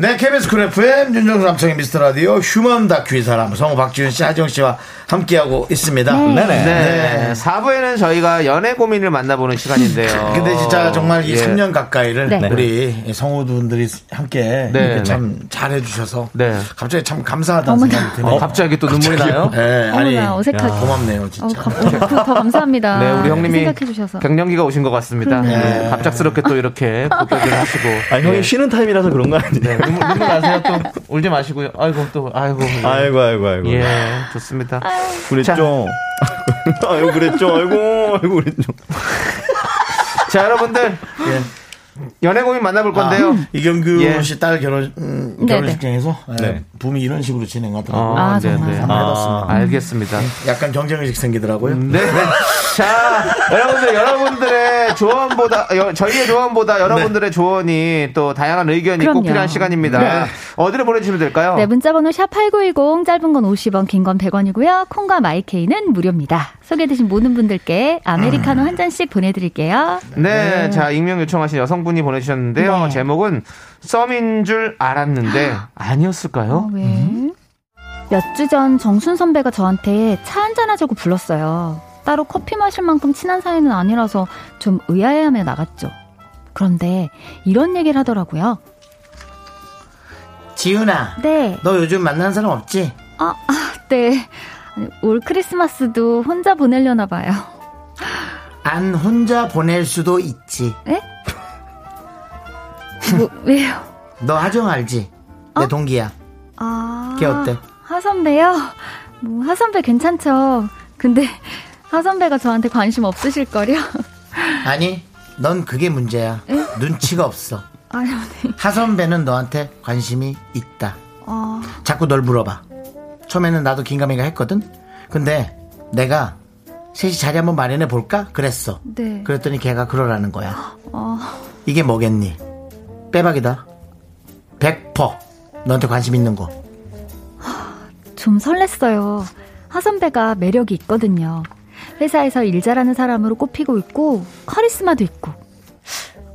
네 KBS 쿨 FM 윤정수 남창희 미스터 라디오 휴먼 다큐 이 사람 성우 박지윤 씨 하정 씨와 함께하고 있습니다 네네. 네. 4부에는 저희가 연애 고민을 만나보는 시간인데요. 근데 진짜 정말 이 예. 3년 가까이를 네. 우리 성우분들이 함께 네, 이렇게 네. 참 잘해주셔서 네. 갑자기 참 감사하다는 어머나. 생각이 드네요. 어, 갑자기 또 눈물이 나요? 네, 아니 어머나, 어색하게. 고맙네요 어, 진짜. 감, 어, 그, 더 감사합니다. 네, 우리 형님이 생각해주셔서. 갱년기가 오신 것 같습니다. 네, 갑작스럽게 또 이렇게 고백을 하시고. 아, 형이 네. 쉬는 타임이라서 그런 거 아니에요? 네, 눈물, 눈물 나세요? 또 울지 마시고요. 아이고, 또, 아이고. 예. 아이고, 아이고, 아이고. 예, 좋습니다. 그랬죠. 아이고, 그랬죠. 아이고, 아이고, 그랬죠. 자, 여러분들. 연애 고민 만나볼 건데요. 아, 이경규 예. 씨딸 결혼 음, 네네. 결혼식장에서 예, 네. 붐이 이런 식으로 진행하더라고요. 아, 네, 정말. 네. 한번 해봤습니다. 알겠습니다. 약간 경쟁 의식 생기더라고요. 네. 자, 여러분들, 여러분들의 조언보다, 여- 저희의 조언보다 여러분들의 조언이 또 다양한 의견이 꼭 그럼요. 필요한 시간입니다. 네. 어디로 보내주시면 될까요? 네, 문자번호 샵 8910, 짧은 건 50원, 긴 건 100원이고요. 콩과 마이케이는 무료입니다. 소개되신 모든 분들께 아메리카노 한 잔씩 보내드릴게요. 네, 자, 익명 요청하신 여성분이 보내주셨는데요. 네. 제목은 썸인 줄 알았는데 어, 아니었을까요? 왜? 몇주 전 정순 선배가 저한테 차 한잔 하자고 불렀어요. 따로 커피 마실 만큼 친한 사이는 아니라서 좀 의아해하며 나갔죠. 그런데 이런 얘기를 하더라고요. 지윤아, 네, 너 요즘 만나는 사람 없지? 아, 아, 네. 아니, 올 크리스마스도 혼자 보내려나 봐요. 안 혼자 보낼 수도 있지. 뭐, 왜요? 너 하정 알지? 내 동기야. 아. 걔 어때? 하선배요? 뭐, 하선배 괜찮죠. 근데, 하선배가 저한테 관심 없으실걸요? 아니, 넌 그게 문제야. 눈치가 없어. 아유, 네. 하선배는 너한테 관심이 있다. 아, 자꾸 널 물어봐. 처음에는 나도 긴가민가 했거든? 근데 내가 셋이 자리 한번 마련해 볼까? 그랬어. 네. 그랬더니 걔가 그러라는 거야. 아, 이게 뭐겠니? 빼박이다. 100% 너한테 관심 있는 거. 좀 설렜어요. 하 선배가 매력이 있거든요. 회사에서 일 잘하는 사람으로 꼽히고 있고, 카리스마도 있고.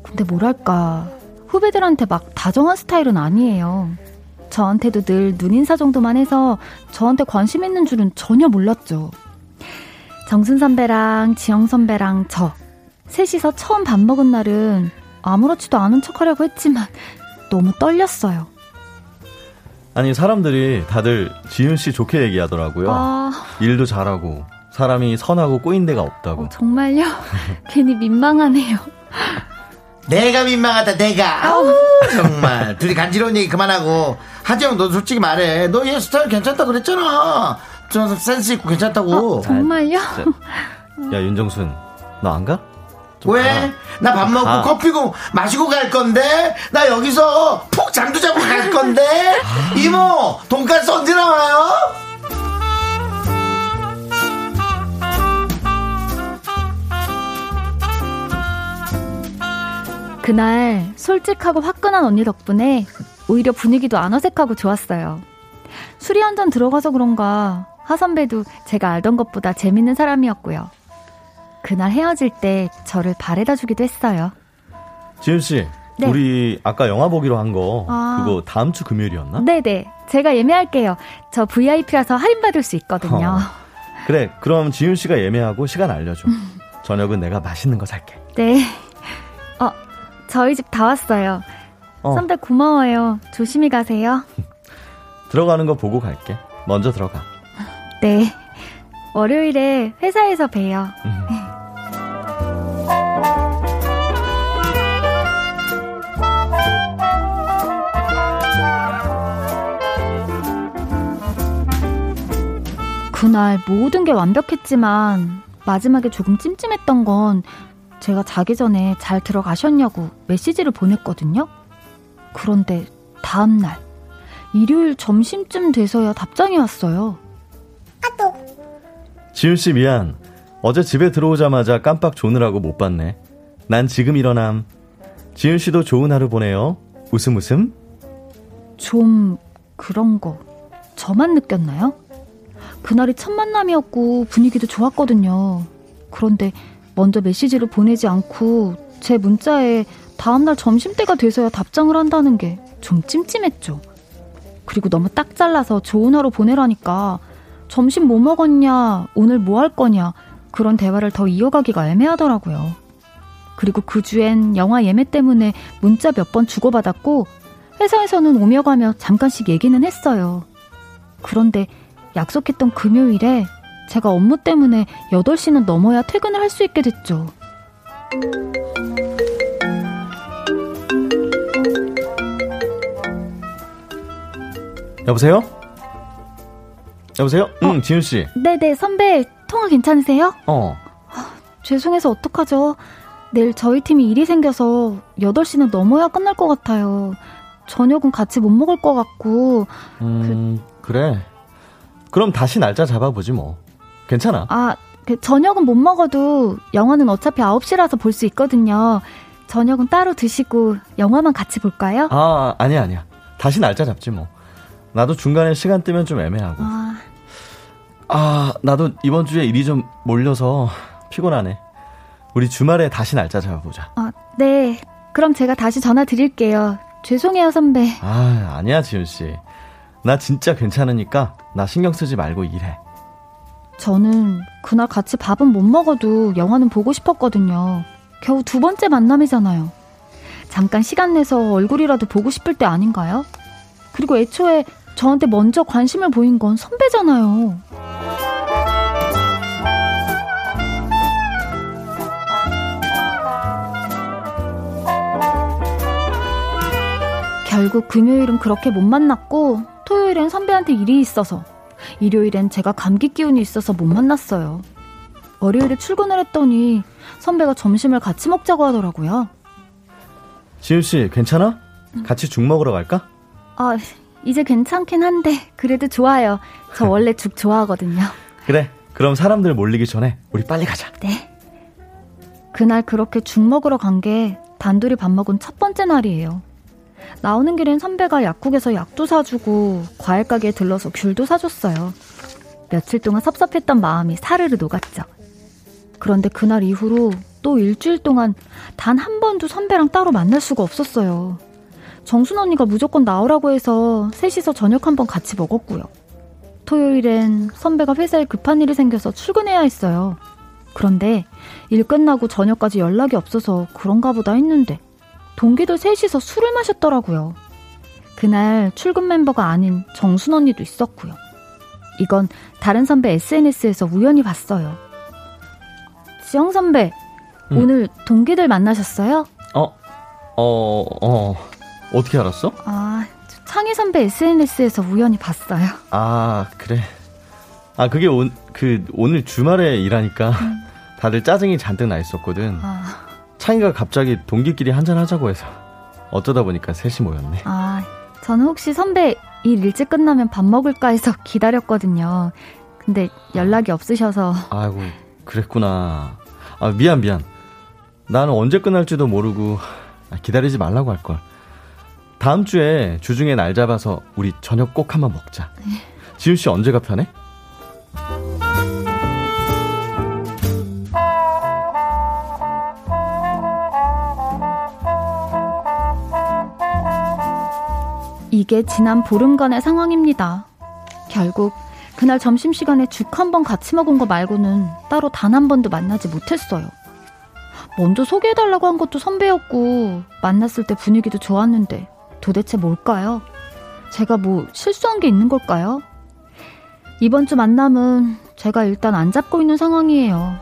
근데 뭐랄까, 후배들한테 막 다정한 스타일은 아니에요. 저한테도 늘 눈인사 정도만 해서 저한테 관심 있는 줄은 전혀 몰랐죠. 정순 선배랑 지영 선배랑 저, 셋이서 처음 밥 먹은 날은 아무렇지도 않은 척 하려고 했지만 너무 떨렸어요. 아니 사람들이 다들 지윤 씨 좋게 얘기하더라고요. 아, 일도 잘하고 사람이 선하고 꼬인 데가 없다고. 어, 정말요? 괜히 민망하네요. 내가 민망하다, 내가. 아우, 정말. 둘이 간지러운 얘기 그만하고. 하지영, 너 솔직히 말해. 너 얘 스타일 괜찮다 그랬잖아. 좀 센스 있고 괜찮다고. 어, 정말요? 야 윤정순 너 안 가? 좀 왜? 나 밥 먹고 가. 커피고 마시고 갈 건데? 나 여기서 푹 잠도 자고 갈 건데? 이모, 돈까스 언제 나와요? 그날 솔직하고 화끈한 언니 덕분에 오히려 분위기도 안 어색하고 좋았어요. 술이 한 잔 들어가서 그런가 하 선배도 제가 알던 것보다 재밌는 사람이었고요. 그날 헤어질 때 저를 바래다 주기도 했어요. 지윤 씨, 네. 우리 아까 영화 보기로 한거 아. 그거 다음 주 금요일이었나? 네네. 제가 예매할게요. 저 VIP라서 할인 받을 수 있거든요. 어. 그래, 그럼 지윤 씨가 예매하고 시간 알려줘. 저녁은 내가 맛있는 거 살게. 네. 어, 저희 집 다 왔어요. 어, 선배 고마워요. 조심히 가세요. 들어가는 거 보고 갈게. 먼저 들어가. 네. 월요일에 회사에서 봬요. 그날 모든 게 완벽했지만 마지막에 조금 찜찜했던 건 제가 자기 전에 잘 들어가셨냐고 메시지를 보냈거든요. 그런데 다음 날 일요일 점심쯤 돼서야 답장이 왔어요. 지윤 씨 미안. 어제 집에 들어오자마자 깜빡 조느라고 못 봤네. 난 지금 일어남. 지윤 씨도 좋은 하루 보내요. 웃음 웃음. 좀 그런 거 저만 느꼈나요? 그날이 첫 만남이었고 분위기도 좋았거든요. 그런데 먼저 메시지를 보내지 않고 제 문자에 다음날 점심때가 돼서야 답장을 한다는 게 좀 찜찜했죠. 그리고 너무 딱 잘라서 좋은 하루 보내라니까 점심 뭐 먹었냐, 오늘 뭐 할 거냐 그런 대화를 더 이어가기가 애매하더라고요. 그리고 그 주엔 영화 예매 때문에 문자 몇 번 주고받았고 회사에서는 오며 가며 잠깐씩 얘기는 했어요. 그런데 약속했던 금요일에 제가 업무 때문에 8시는 넘어야 퇴근을 할 수 있게 됐죠. 여보세요? 여보세요? 응, 지윤 씨. 네네, 선배, 통화 괜찮으세요? 어. 죄송해서 어떡하죠? 내일 저희 팀이 일이 생겨서 8시는 넘어야 끝날 것 같아요. 저녁은 같이 못 먹을 것 같고, 음, 그래. 그럼 다시 날짜 잡아보지 뭐. 괜찮아. 아, 그 저녁은 못 먹어도 영화는 어차피 9시라서 볼 수 있거든요. 저녁은 따로 드시고 영화만 같이 볼까요? 아, 아니야, 아니야. 다시 날짜 잡지 뭐. 나도 중간에 시간 뜨면 좀 애매하고. 아, 아, 나도 이번 주에 일이 좀 몰려서 피곤하네. 우리 주말에 다시 날짜 잡아보자. 아, 네. 그럼 제가 다시 전화 드릴게요. 죄송해요, 선배. 아, 아니야, 지훈씨. 나 진짜 괜찮으니까 나 신경 쓰지 말고 일해. 저는 그날 같이 밥은 못 먹어도 영화는 보고 싶었거든요. 겨우 두 번째 만남이잖아요. 잠깐 시간 내서 얼굴이라도 보고 싶을 때 아닌가요? 그리고 애초에 저한테 먼저 관심을 보인 건 선배잖아요. 결국 금요일은 그렇게 못 만났고 토요일엔 선배한테 일이 있어서 일요일엔 제가 감기 기운이 있어서 못 만났어요. 월요일에 출근을 했더니 선배가 점심을 같이 먹자고 하더라고요. 지훈씨, 괜찮아? 같이 죽 먹으러 갈까? 아, 이제 괜찮긴 한데 그래도 좋아요. 저 원래 죽 좋아하거든요. 그래. 그럼 사람들 몰리기 전에 우리 빨리 가자. 네. 그날 그렇게 죽 먹으러 간 게 단둘이 밥 먹은 첫 번째 날이에요. 나오는 길엔 선배가 약국에서 약도 사주고 과일 가게에 들러서 귤도 사줬어요. 며칠 동안 섭섭했던 마음이 사르르 녹았죠. 그런데 그날 이후로 또 일주일 동안 단 한 번도 선배랑 따로 만날 수가 없었어요. 정순 언니가 무조건 나오라고 해서 셋이서 저녁 한 번 같이 먹었고요. 토요일엔 선배가 회사에 급한 일이 생겨서 출근해야 했어요. 그런데 일 끝나고 저녁까지 연락이 없어서 그런가 보다 했는데 동기들 셋이서 술을 마셨더라고요. 그날 출근 멤버가 아닌 정순 언니도 있었고요. 이건 다른 선배 SNS에서 우연히 봤어요. 지영 선배, 응. 오늘 동기들 만나셨어요? 어, 어, 어. 어떻게 알았어? 아, 저 창희 선배 SNS에서 우연히 봤어요. 아, 그래. 아, 그게 온, 그, 오늘 주말에 일하니까 다들 짜증이 잔뜩 나 있었거든. 아, 창이가 갑자기 동기끼리 한잔 하자고 해서 어쩌다 보니까 셋이 모였네. 아, 저는 혹시 선배 일 일찍 끝나면 밥 먹을까 해서 기다렸거든요. 근데 연락이 없으셔서 아이고, 그랬구나. 아, 미안, 미안. 나는 언제 끝날지도 모르고 아, 기다리지 말라고 할 걸. 다음 주에 주중에 날 잡아서 우리 저녁 꼭 한번 먹자. 지훈 씨 언제가 편해? 이게 지난 보름간의 상황입니다. 결국 그날 점심시간에 죽 한 번 같이 먹은 거 말고는 따로 단 한 번도 만나지 못했어요. 먼저 소개해달라고 한 것도 선배였고 만났을 때 분위기도 좋았는데 도대체 뭘까요? 제가 뭐 실수한 게 있는 걸까요? 이번 주 만남은 제가 일단 안 잡고 있는 상황이에요.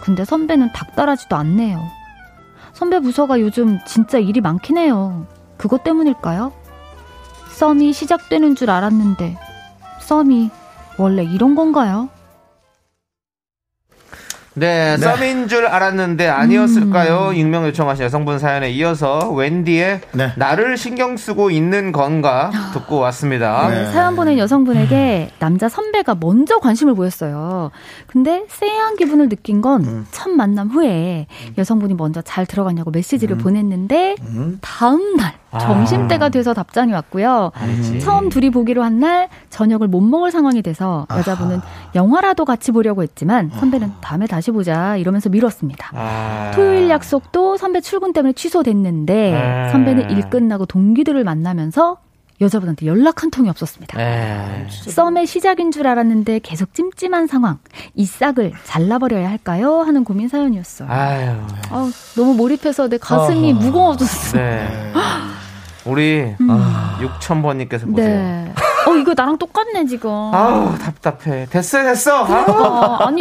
근데 선배는 닥달하지도 않네요. 선배 부서가 요즘 진짜 일이 많긴 해요. 그것 때문일까요? 썸이 시작되는 줄 알았는데 썸이 원래 이런 건가요? 네, 썸인 줄 알았는데 아니었을까요? 익명 요청하신 여성분 사연에 이어서 웬디의 네. 나를 신경 쓰고 있는 건가 듣고 왔습니다. 네. 사연 보낸 여성분에게 남자 선배가 먼저 관심을 보였어요. 근데 쎄한 기분을 느낀 건 첫 만남 후에 여성분이 먼저 잘 들어갔냐고 메시지를 보냈는데 다음 날 점심 때가 돼서 답장이 왔고요. 알지. 처음 둘이 보기로 한 날 저녁을 못 먹을 상황이 돼서 여자분은 영화라도 같이 보려고 했지만 선배는 다음에 다시 보자 이러면서 미뤘습니다. 아. 토요일 약속도 선배 출근 때문에 취소됐는데 아. 선배는 일 끝나고 동기들을 만나면서 여자분한테 연락 한 통이 없었습니다. 에. 썸의 시작인 줄 알았는데 계속 찜찜한 상황. 이 싹을 잘라버려야 할까요? 하는 고민 사연이었어요. 아유. 아우, 너무 몰입해서 내 가슴이 무거워졌어. 네. 우리 음. 6,000번님께서 보세요. 네. 어, 이거 나랑 똑같네 지금. 아우 답답해. 됐어 됐어. 아, 아니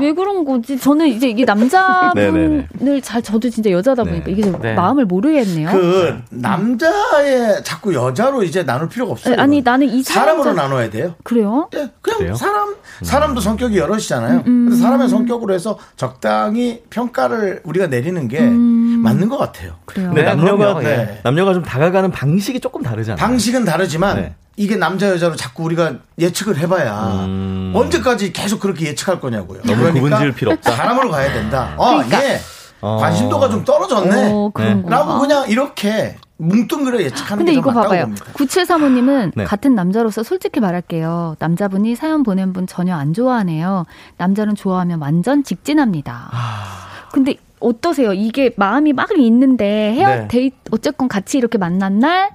왜 그런 거지? 저는 이제 이게 남자분을. 잘 저도 진짜 여자다 보니까 네. 이게 좀 네. 마음을 모르겠네요. 그 남자의 자꾸 여자로 이제 나눌 필요가 없어요. 아니 이건. 나는 이 사람으로 사람자- 나눠야 돼요. 그래요? 예, 그냥 그래요? 사람 사람도 성격이 여럿이잖아요. 음, 그래서 사람의 성격으로 해서 적당히 평가를 우리가 내리는 게 음. 맞는 것 같아요. 그래요. 근데 네, 남녀가 그럼요, 예. 네. 남녀가 좀 다가가는 방식이 조금 다르잖아요. 방식은 다르지만 네. 이게 남자 여자로 자꾸 우리가 예측을 해봐야 음. 언제까지 계속 그렇게 예측할 거냐고요. 너무 구분 지을 필요 없다. 사람으로 가야 된다. 아, 얘 어. 관심도가 좀 떨어졌네. 어, 그런 네. 거. 라고 그냥 이렇게 뭉뚱그려 예측하는 근데 이거 맞다고 봐봐요. 봅니다. 9735님은 네. 같은 남자로서 솔직히 말할게요. 남자분이 사연 보낸 분 전혀 안 좋아하네요. 남자는 좋아하면 완전 직진합니다. 아. 근데 어떠세요? 이게 마음이 막 있는데 헤어 네. 데이트 어쨌건 같이 이렇게 만난 날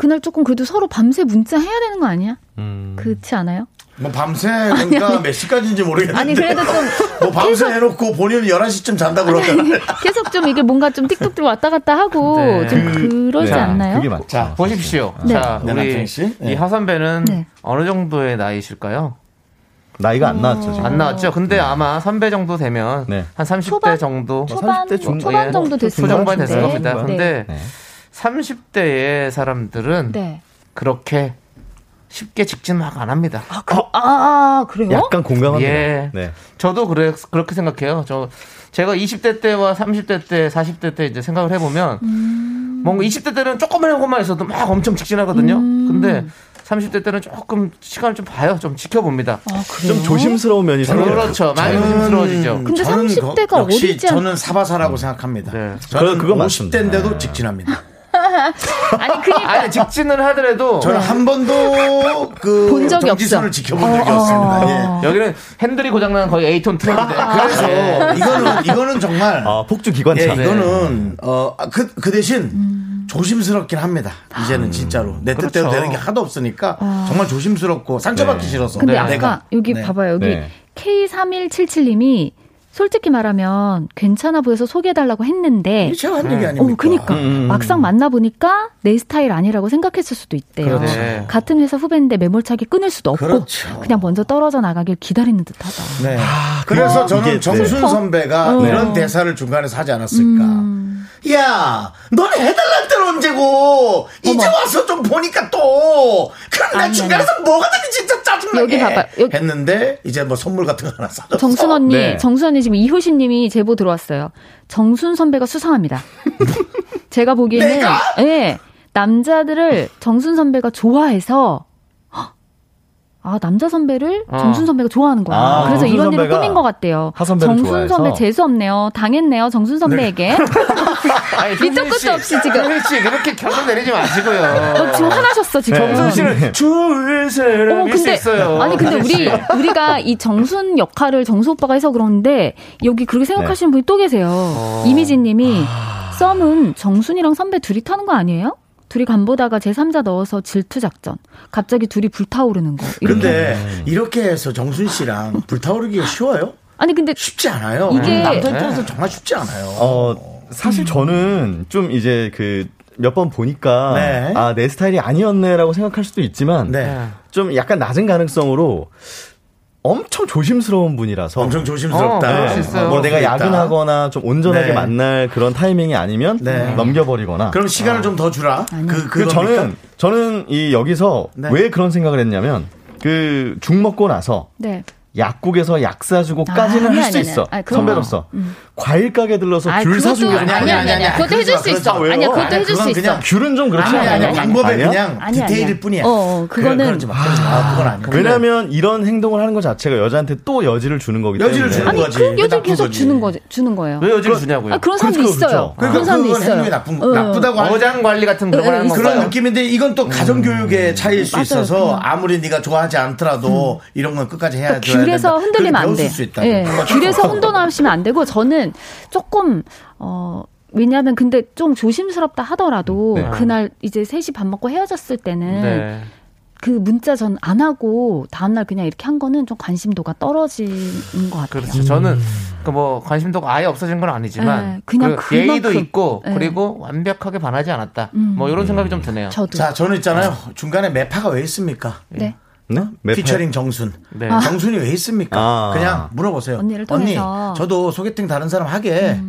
그날 조금 그래도 서로 밤새 문자 해야 되는 거 아니야? 음. 그렇지 않아요? 뭐 밤새 그러니까 몇 시까지인지 모르겠는데 아니 그래도 좀 뭐 밤새 해놓고 본인은 11시쯤 잔다 그러잖아요. 계속 좀 이게 뭔가 좀 틱톡들 왔다 갔다 하고 네. 좀 그러지 네, 않나요? 그게 맞죠. 자, 보십시오. 네. 자, 네, 우리 씨. 네. 이 하 선배는 네. 어느 정도의 나이실까요? 나이가 안 나왔죠, 지금. 안 나왔죠. 근데 아마 선배 정도 되면 네. 한 30대 초반? 정도 초반 30대 중- 초반 예. 정도 됐을 것 같은데. 됐을 겁니다. 네. 근데 네. 30대의 사람들은 네. 그렇게 쉽게 직진 막 안 합니다. 아, 그, 아, 아, 그래요? 약간 공감합니다. 예. 네. 저도 그래 그렇게 생각해요. 저 제가 20대 때와 30대 때, 40대 때 이제 생각을 해보면 음. 뭔가 20대 때는 조금만 것만 있어도 막 엄청 직진하거든요. 음. 근데 30대 때는 조금 시간을 좀 봐요. 좀 지켜봅니다. 아? 좀 조심스러운 면이 생겨요. 그렇죠. 많이 조심스러워지죠. 근데 저는 30대가 거- 역시 어리지 않- 저는 사바사라고 생각합니다. 네. 저는 그거 맞습니다. 50대인데도 직진합니다. 아니, 그니까. 아니 직진을 하더라도 저는 한 번도 그본 적이 정지선을 없어. 지켜본 적이 없습니다. 예. 여기는 핸들이 고장난 거의 에이톤 트럭인데 그래서 그래서 이거는 이거는 정말 아, 폭주 기관차. 예, 이거는 어그 그 대신 조심스럽긴 합니다. 이제는 진짜로 내 뜻대로 그렇죠. 되는 게 하나도 없으니까 정말 조심스럽고 상처받기 네. 싫어서. 근데 네. 아까 내가. 여기 네. 봐봐요. 여기 네. K3177님이 솔직히 말하면 괜찮아 보여서 소개해달라고 했는데 제가 한 얘기 아닙니까? 어, 그니까. 음. 막상 만나 보니까 내 스타일 아니라고 생각했을 수도 있대요. 그렇죠. 같은 회사 후배인데 매몰차게 끊을 수도 없고. 그렇죠. 그냥 먼저 떨어져 나가길 기다리는 듯 하다. 네. 그래서 저는 정순. 선배가 어. 이런 대사를 중간에 하지 않았을까. 음. 야, 너는 해달랄 때는 언제고, 이제 와서 좀 보니까 또, 그럼 내 아니, 중간에서 뭐가 되게 진짜 짜증나게 여기 봐봐요. 여기- 했는데, 이제 뭐 선물 같은 거 하나 사줬어. 정순 언니, 네. 정순 언니 지금 이효신 님이 제보 들어왔어요. 정순 선배가 수상합니다. 제가 보기에는? 예. 남자들을 정순 선배가 좋아해서 헉! 아, 남자 선배를 어. 정순 선배가 좋아하는 거야. 아, 그래서 이런 일을 꾸민 것 같대요. 정순 좋아해서? 선배 재수 없네요. 당했네요. 정순 선배에게. 아니, 밑도 끝도 없이 지금. 효진 씨 그렇게 결론 내리지 마시고요. 어, 지금 화나셨어, 지금. 정순 씨는 좋을 사람이 어머, 근데, 있어요. 아니, 근데 우리. 우리가 이 정순 역할을 정수 오빠가 해서 그러는데, 여기 그렇게 생각하시는 분이 또 계세요. 어. 이미진 님이, 썸은 정순이랑 선배 둘이 타는 거 아니에요? 둘이 간보다가 제3자 넣어서 질투 작전. 갑자기 둘이 불타오르는 거. 이렇게. 근데, 이렇게 해서 정순 씨랑 불타오르기가 쉬워요? 아니, 근데, 쉽지 않아요. 이게- 남편 입장에서 정말 쉽지 않아요. 어, 사실 저는 좀 이제 그 몇 번 보니까 네. 아, 내 스타일이 아니었네라고 생각할 수도 있지만 네. 좀 약간 낮은 가능성으로 엄청 조심스러운 분이라서 엄청 어, 조심스럽다. 있어요. 뭐 내가. 야근하거나 좀 온전하게 네. 만날 그런 타이밍이 아니면 네. 넘겨버리거나 그럼 시간을 좀더 주라. 그, 그 그, 저는 저는 이 여기서 네. 왜 그런 생각을 했냐면 그 죽 먹고 나서 네. 약국에서 약 사주고까지는 아, 아니, 할수 아니, 있어 아니, 아니, 그건 선배로서 과일 가게 들러서 아이, 귤 사주고 아니, 아니, 아니, 아니. 그것도 해줄 수 있어. 왜요? 아니야, 그것도 아니, 해줄 수 있어. 그냥 귤은 좀 그렇지 아니, 않아요? 아니, 아니, 방법에 아니야? 그냥 아니야, 디테일일 아니야. 뿐이야. 어, 어, 그래, 그거는-. 그러지 마. 그건 아니야. 왜냐하면 이런 행동을 하는 것 자체가 여자한테 또 여지를 주는 거기 때문에 여지를 주는 아니, 거지. 그 그게 여지 나쁜 계속 거지. 주는 거 주는 거예요. 왜 여지를 주냐고요? 아, 그런 사람도 그렇죠, 있어요. 그렇죠. 그런 사람도 있어요. 행동이 나쁜, 어. 나쁘다고 어장 관리 같은 그런 걸 하는 어. 그런 느낌인데 이건 또 가정 교육의 차이일 수. 있어서. 아무리 네가 좋아하지 않더라도 이런 건 끝까지 해야 돼 된다. 흔들리면 안 돼. 수 있다. 예. 귤에서 혼돈하시면 안 되고 저는 조금 어 왜냐하면 근데 좀 조심스럽다 하더라도 네. 그날 이제 셋이 밥 먹고 헤어졌을 때는 네. 그 문자 전 안 하고 다음날 그냥 이렇게 한 거는 좀 관심도가 떨어지는 것 같아요. 그렇죠. 저는 그 뭐 관심도가 아예 없어진 건 아니지만 네, 그냥 그 예의도. 있고 네. 그리고 완벽하게 반하지 않았다. 음. 뭐 이런 생각이 좀 드네요. 저도. 자, 저는 있잖아요. 중간에 매파가 왜 있습니까? 네. 네? 매- 피처링 정순. 네. 정순이 왜 있습니까? 아. 그냥 물어보세요. 언니를 언니, 통해서. 음. 저도 소개팅 다른 사람 하게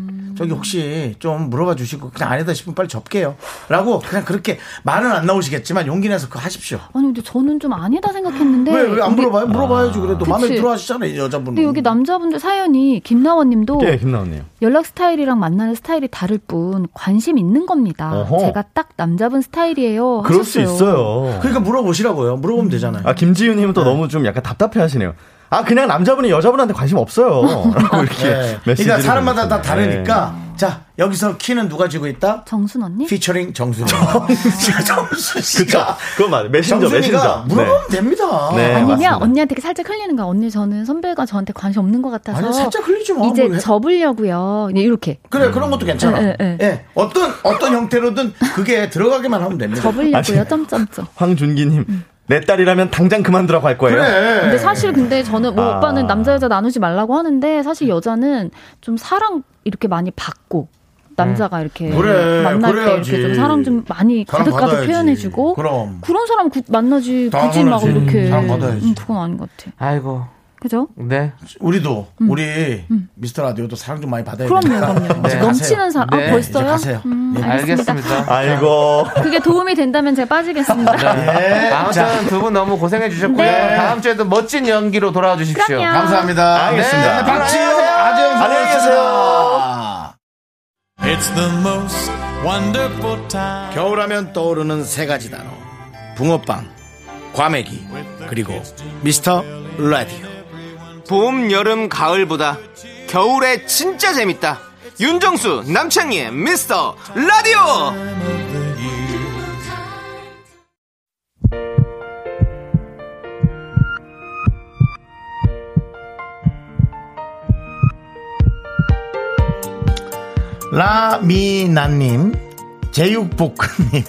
저기 혹시 좀 물어봐 주시고 그냥 아니다 싶으면 빨리 접게요. 라고 그냥 그렇게 말은 안 나오시겠지만 용기 내서 그거 하십시오. 아니 근데 저는 좀 아니다 생각했는데 왜, 왜 안 물어봐요? 물어봐야지. 그래도 마음에 그치. 들어 하시잖아요, 이 여자분은. 근데 여기 남자분들 사연이 김나원님도 예, 김나왔네요. 연락 스타일이랑 만나는 스타일이 다를 뿐 관심 있는 겁니다. 어허. 제가 딱 남자분 스타일이에요. 그럴 수 하셨어요. 있어요. 그러니까 물어보시라고요. 물어보면 되잖아요. 아, 김지윤님은 또 너무 좀 약간 답답해 하시네요. 아, 그냥 남자분이 여자분한테 관심 없어요. 라고 이렇게. 네. 그러니까 사람마다 다. 다르니까. 자, 여기서 키는 누가 지고 있다? 정순 언니? 피처링 정순이. 정순 씨가. 그쵸. 그거 맞아요. 메신저, 메신저. 물어보면 됩니다. 네. 아니면 맞습니다. 언니한테 살짝 흘리는 거야. 언니 저는 선배가 저한테 관심 없는 것 같아서 아니, 살짝 흘리지 마. 이제 해. 접으려고요. 네, 이렇게 그래 그런 것도 괜찮아. 예, 예, 예. 예, 어떤 어떤 형태로든 그게 들어가기만 하면 됩니다. 접으려고요. 점점점. 황준기님, 내 딸이라면 당장 그만두라고 할 거예요. 그래. 근데 사실 근데 저는 뭐 아. 오빠는 남자 여자 나누지 말라고 하는데 사실 여자는 좀 사랑 이렇게 많이 받고 남자가 이렇게 음. 그래, 만날 그래야지. 때 이렇게 좀 사랑 좀 많이 가득가득. 표현해주고 그럼. 런 사람 구- 만나지 굳이 막. 이렇게 사랑 받아야지. 음, 그건 아닌 것 같아. 아이고. 그죠? 네. 우리도 우리 미스터 라디오도 사랑 좀 많이 받아야 음. 그럼요. 그럼요. 이제 넘치는 사람. 네, 아, 벌써요? 가세요. 음, 예. 알겠습니다. 알겠습니다. 아이고. 그게 도움이 된다면 제가 빠지겠습니다. 예. 아무튼 자, 두분 너무 고생해 주셨고요. 네. 다음 주에도 멋진 연기로 돌아와 주십시오. 그럼요. 감사합니다. 알겠습니다. 네, 박지영, 아재영 안녕히 계세요. It's the most wonderful time. 겨울하면 떠오르는 세 가지 단어. 붕어빵, 과메기, 그리고 미스터 라디오. 봄, 여름, 가을보다 겨울에 진짜 재밌다. 윤정수, 남창희의 미스터 라디오! 라미나님, 제육볶음님,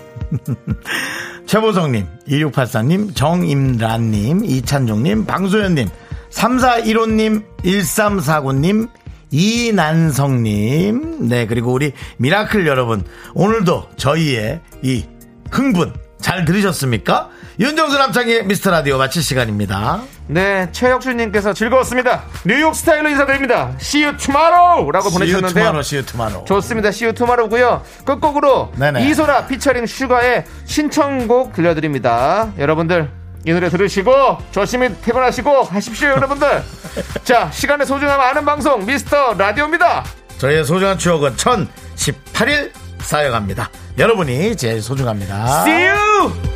최보성님, 2684님, 정임란님, 이찬종님, 방소연님, 3415님, 1349님, 이난성님, 네, 그리고 우리 미라클 여러분, 오늘도 저희의 이 흥분 잘 들으셨습니까? 윤정수 남창희의 미스터 라디오 마칠 시간입니다. 네, 최혁준님께서 즐거웠습니다. 뉴욕 스타일로 인사드립니다. See you tomorrow라고 보내주셨는데요. See you tomorrow, see you tomorrow. 좋습니다. See you tomorrow고요. 끝곡으로 네네. 이소라 피처링 슈가의 신청곡 들려드립니다. 여러분들 이 노래 들으시고 조심히 퇴근하시고 하십시오, 여러분들. 자, 시간의 소중함 아는 방송 미스터 라디오입니다. 저희의 소중한 추억은 1018일 쌓여갑니다. 여러분이 제일 소중합니다. See you.